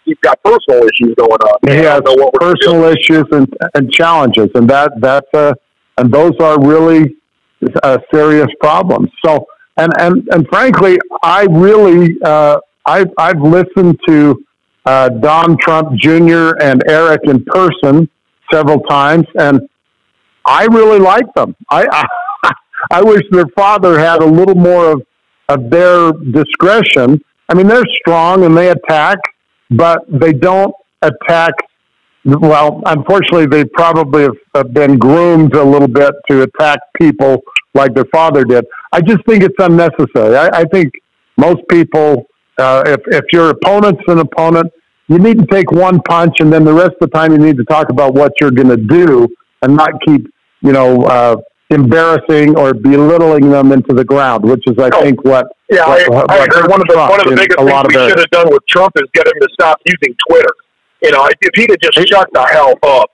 he's got personal issues going on. He has personal issues and, and challenges, and that that's a and those are really uh, serious problems. So, and and and frankly, I really uh, I've I've listened to uh, Don Trump Jr. and Eric in person several times, and I really like them. I I, I wish their father had a little more of of their discretion. I mean, they're strong and they attack but they don't attack. Well, unfortunately, they probably have, been groomed a little bit to attack people like their father did. I just think it's unnecessary. I, I think most people, uh, if if your opponent's an opponent, you need to take one punch, and then the rest of the time you need to talk about what you're going to do, and not keep you know uh, embarrassing or belittling them into the ground, which is, I oh, think, what. Yeah, what, I, I agree. One of the one of the biggest things we should have done with Trump is get him to stop using Twitter. You know, if he'd have just shut the hell up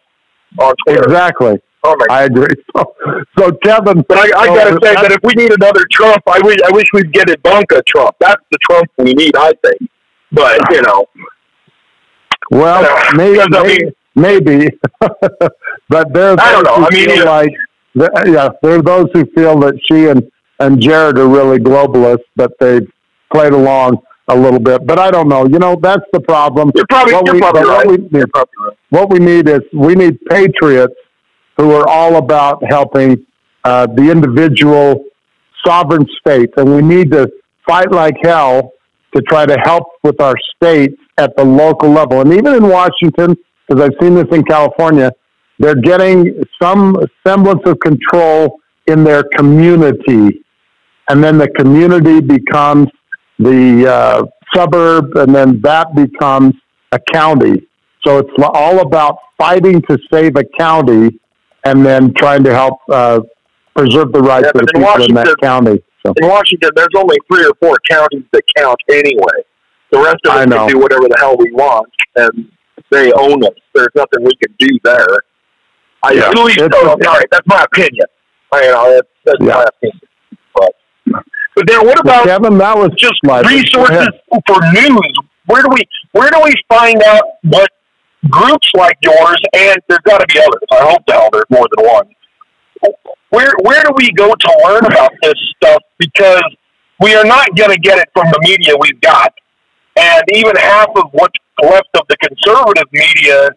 on Twitter. Exactly. Oh my I agree. So, so Kevin, but I, I got to say that if we need another Trump, I wish I wish we'd get Ivanka Trump. That's the Trump we need, I think. But you know, well, uh, you know, maybe, maybe, maybe. but there's I don't know. I mean, like yeah, there are those who feel that she and, and Jared are really globalists, but they've played along a little bit. But I don't know. You know, that's the problem. You're probably, what, you're we, probably right. what, we need, probably right. what we need is we need patriots who are all about helping uh, the individual sovereign states, and we need to fight like hell to try to help with our states at the local level. And even in Washington, because I've seen this in California, they're getting some semblance of control in their community. And then the community becomes the uh, suburb, and then that becomes a county. So it's all about fighting to save a county and then trying to help uh, preserve the rights Yeah, of the people in that county. So In Washington, there's only three or four counties that count anyway. The rest of us can do whatever the hell we want, and they own us. There's nothing we can do there. I Yeah. It's- oh, all right, that's my opinion. I, you uh, know, that's, that's Yeah. my opinion. But, but then, what about Kevin, that was just my resources for news. Where do we where do we find out what groups like yours and there's got to be others. I hope now there's more than one. Where where do we go to learn about this stuff? Because we are not going to get it from the media we've got, and even half of what's left of the conservative media.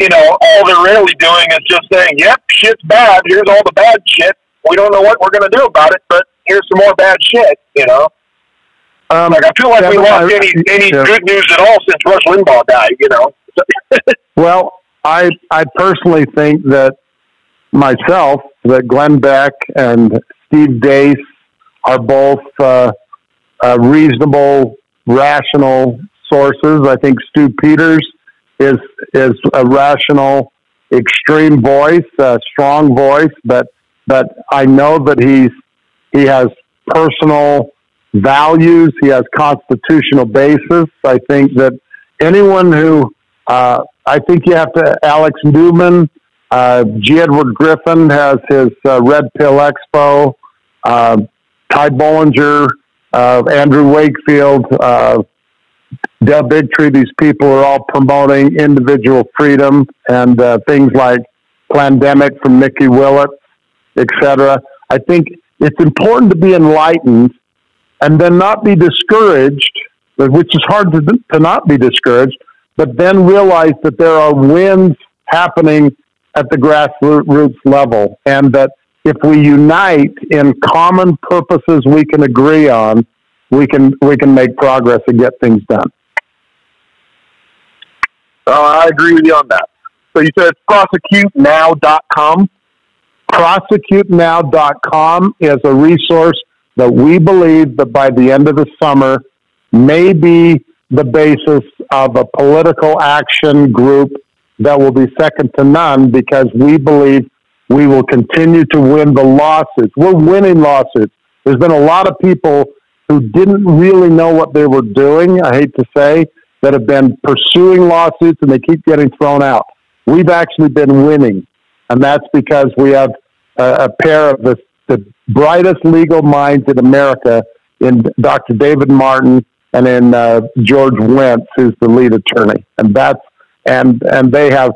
You know, all they're really doing is just saying, "Yep, shit's bad. Here's all the bad shit. We don't know what we're going to do about it, but here's some more bad shit." You know. Um, Like I feel like we lost I- any any yeah. good news at all since Rush Limbaugh died. You know. Well, I I personally think that myself, that Glenn Beck and Steve Deace are both uh, uh, reasonable, rational sources. I think Stu Peters is is a rational, extreme voice, a strong voice, but but I know that he's he has personal values. He has constitutional basis. I think that anyone who uh, I think you have to Alex Newman, uh, G. Edward Griffin has his uh, Red Pill Expo, uh, Ty Bollinger, uh, Andrew Wakefield, uh, Del Bigtree. These people are all promoting individual freedom and uh, things like Plandemic from Mikki Willis, etc. I think it's important to be enlightened and then not be discouraged, which is hard to, to not be discouraged, but then realize that there are wins happening at the grassroots level and that if we unite in common purposes we can agree on, we can we can make progress and get things done. Uh, I agree with you on that. So you said prosecutenow.com. prosecutenow.com is a resource that we believe that by the end of the summer may be the basis of a political action group that will be second to none because we believe we will continue to win the lawsuits. We're winning lawsuits. There's been a lot of people who didn't really know what they were doing, I hate to say, that have been pursuing lawsuits and they keep getting thrown out. We've actually been winning and that's because we have a, a pair of the, the brightest legal minds in America in Dr. David Martin and in uh, George Wentz, who's the lead attorney, and that's and and they have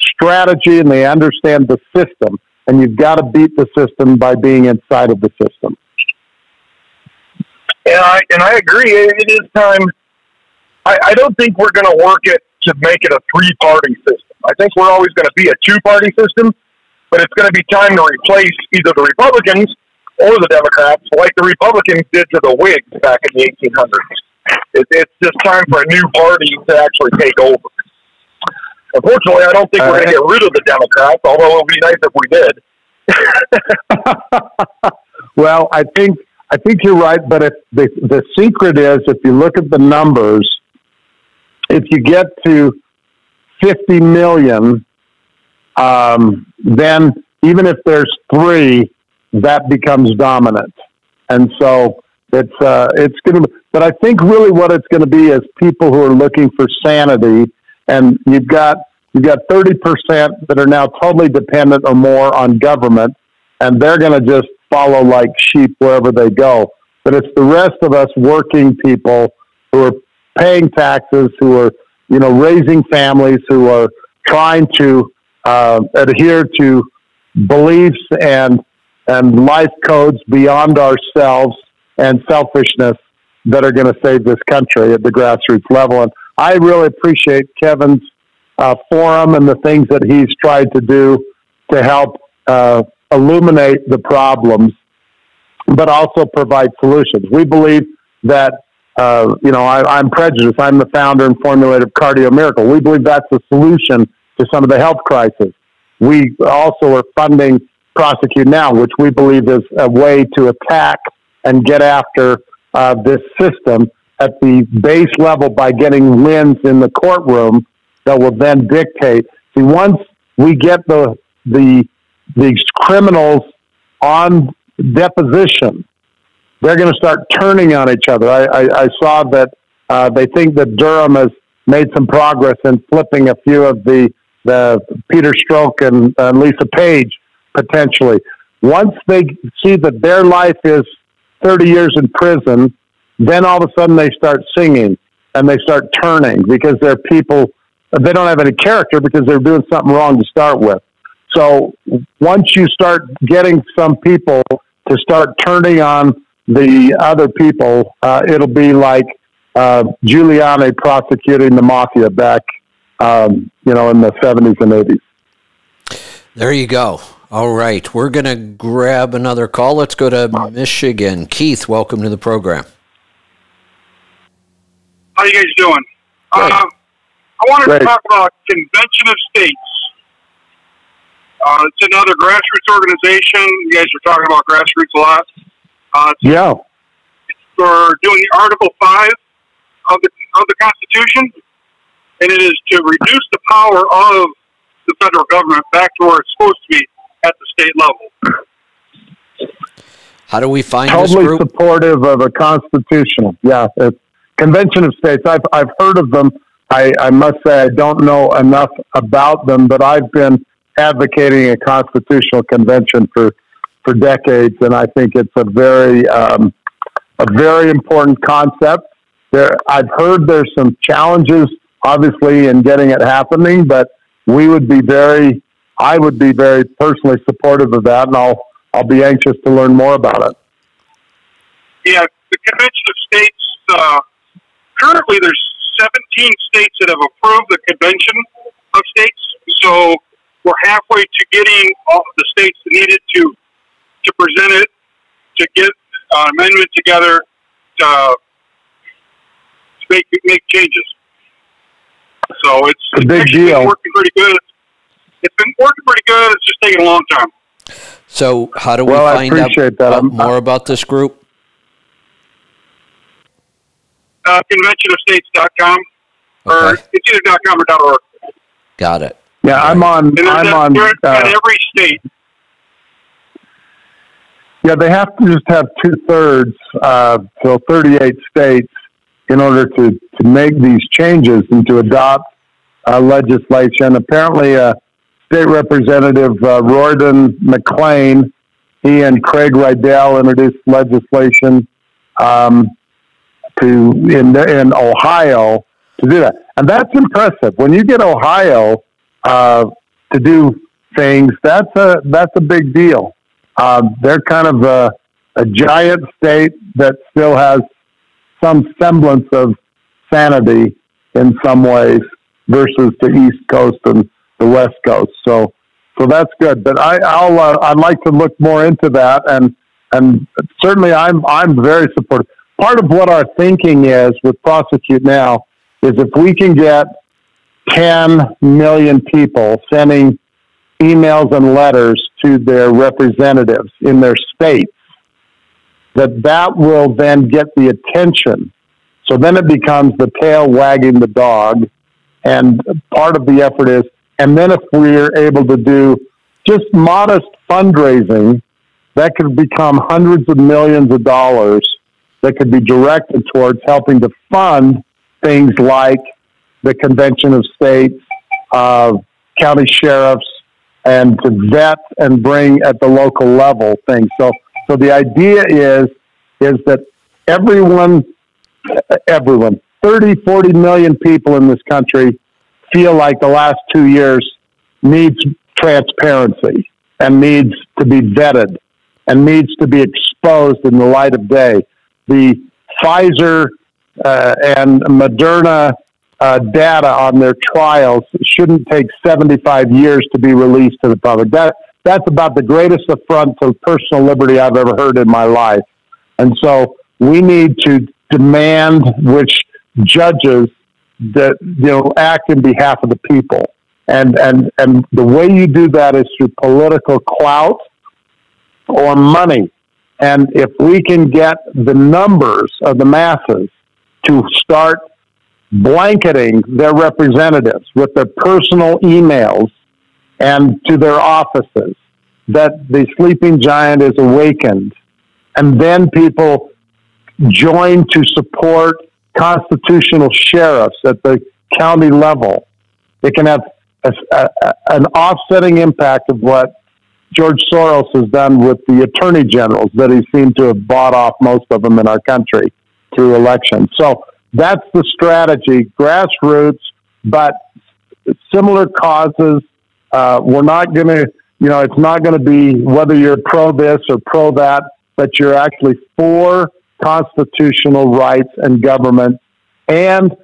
strategy and they understand the system, and you've got to beat the system by being inside of the system. And I and I agree. It, is time. I, I don't think we're going to work it to make it a three-party system. I think we're always going to be a two-party system, but it's going to be time to replace either the Republicans or the Democrats, like the Republicans did to the Whigs back in the 1800s. It, it's just time for a new party to actually take over. Unfortunately, I don't think we're going to get rid of the Democrats, although it would be nice if we did. well, I think I think you're right, but if the the secret is if you look at the numbers, if you get to 50 million, um, then even if there's three, that becomes dominant, and so it's uh, it's going to. But I think really what it's going to be is people who are looking for sanity, and you've got you've got 30 percent that are now totally dependent or more on government, and they're going to just follow like sheep wherever they go. But it's the rest of us working people who are paying taxes, who are you know raising families, who are trying to uh, adhere to beliefs and and life codes beyond ourselves and selfishness that are going to save this country at the grassroots level. And I really appreciate Kevin's uh, forum and the things that he's tried to do to help uh, illuminate the problems, but also provide solutions. We believe that, uh, you know, I, I'm prejudiced. I'm the founder and formulator of Cardio Miracle. We believe that's the solution to some of the health crisis. We also are funding Prosecute Now, which we believe is a way to attack and get after uh, this system at the base level by getting wins in the courtroom that will then dictate. See, once we get the the these criminals on deposition, they're going to start turning on each other. I, I, I saw that uh, they think that Durham has made some progress in flipping a few of the the Peter Strzok and uh, Lisa Page potentially. Once they see that their life is 30 years in prison, then all of a sudden they start singing and they start turning because they're people, they don't have any character because they're doing something wrong to start with. So once you start getting some people to start turning on the other people, uh, it'll be like uh, Giuliani prosecuting the mafia back, um, you know, in the 70s and 80s. There you go. All right, we're going to grab another call. Let's go to Michigan. Keith, welcome to the program. How you guys doing? Uh, I wanted Great. to talk about Convention of States. Uh, it's another grassroots organization. You guys are talking about grassroots a lot. Uh, yeah. It's for doing the Article Five of the of the Constitution, and it is to reduce the power of the federal government back to where it's supposed to be at the state level. How do we find totally supportive of a constitutional? Yeah, it's Convention of States. I've I've heard of them. I, I must say I don't know enough about them, but I've been advocating a constitutional convention for for decades, and I think it's a very um, a very important concept. There, I've heard there's some challenges, obviously, in getting it happening, but we would be very I would be very personally supportive of that, and I'll I'll be anxious to learn more about it. Yeah, the Convention of States. Uh, currently, there's 17 states that have approved the Convention of States. So we're halfway to getting all of the states needed to to present it to get an amendment together to, to make make changes. So it's, a big deal. working pretty good it's been working pretty good. It's just taking a long time. So, how do we well, find out, out more about this group? Uh, conventionofstates.com okay. or it's either .com or .org. Got it. Yeah, I'm on. I'm on. Uh, every state. Yeah, they have to just have two thirds, uh, so 38 states, in order to, to make these changes and to adopt uh, legislation. Apparently, uh, State Representative uh, Royden McLean, he and Craig Riedel introduced legislation um, to in in Ohio to do that, and that's impressive. When you get Ohio uh, to do things, that's a that's a big deal. Uh, they're kind of a, a giant state that still has some semblance of sanity in some ways versus the East Coast and the West Coast. So, so that's good. But I, I'll uh, I'd like to look more into that, and and certainly I'm I'm very supportive. Part of what our thinking is with prosecute now is if we can get 10 million people sending emails and letters to their representatives in their states, that that will then get the attention. So then it becomes the tail wagging the dog. And part of the effort is and then if we're able to do just modest fundraising, that could become hundreds of millions of dollars that could be directed towards helping to fund things like the Convention of States, uh, county sheriffs, and to vet and bring at the local level things. So, so the idea is is that everyone, everyone, 30, 40 million people in this country feel like the last two years needs transparency and needs to be vetted and needs to be exposed in the light of day. The Pfizer uh, and Moderna uh, data on their trials shouldn't take 75 years to be released to the public. That that's about the greatest affront to personal liberty I've ever heard in my life. And so we need to demand which judges that you know act in behalf of the people. And and and the way you do that is through political clout or money. And if we can get the numbers of the masses to start blanketing their representatives with their personal emails and to their offices that the sleeping giant is awakened. And then people join to support constitutional sheriffs at the county level. It can have a, a, an offsetting impact of what George Soros has done with the attorney generals that he seemed to have bought off most of them in our country through elections. So that's the strategy, grassroots, but similar causes. Uh, we're not going to, you know, it's not going to be whether you're pro this or pro that, but you're actually for constitutional rights and government and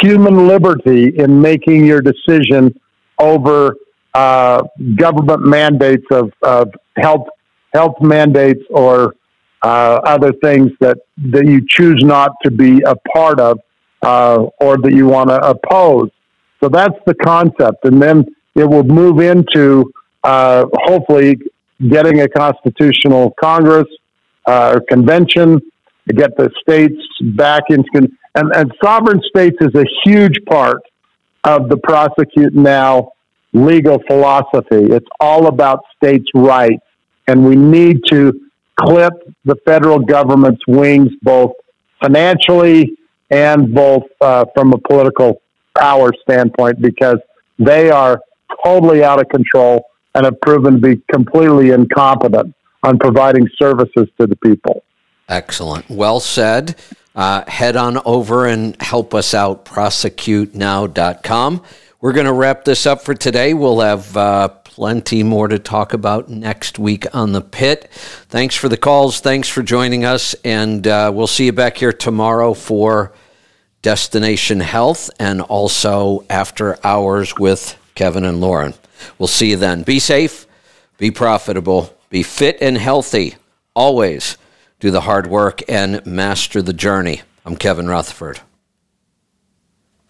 human liberty in making your decision over uh, government mandates of, of health health mandates or uh, other things that, that you choose not to be a part of uh, or that you want to oppose. So that's the concept. And then it will move into uh, hopefully getting a constitutional Congress uh, or convention to get the states back into. And, and sovereign states is a huge part of the prosecute now legal philosophy. It's all about states' rights. And we need to clip the federal government's wings both financially and both uh, from a political power standpoint because they are totally out of control and have proven to be completely incompetent on providing services to the people. Excellent. Well said. Uh, head on over and help us out, prosecutenow.com. We're going to wrap this up for today. We'll have uh, plenty more to talk about next week on the pit. Thanks for the calls. Thanks for joining us. And uh, we'll see you back here tomorrow for Destination Health and also after hours with Kevin and Lauren. We'll see you then. Be safe, be profitable, be fit and healthy. Always do the hard work and master the journey. I'm Kevin Rutherford.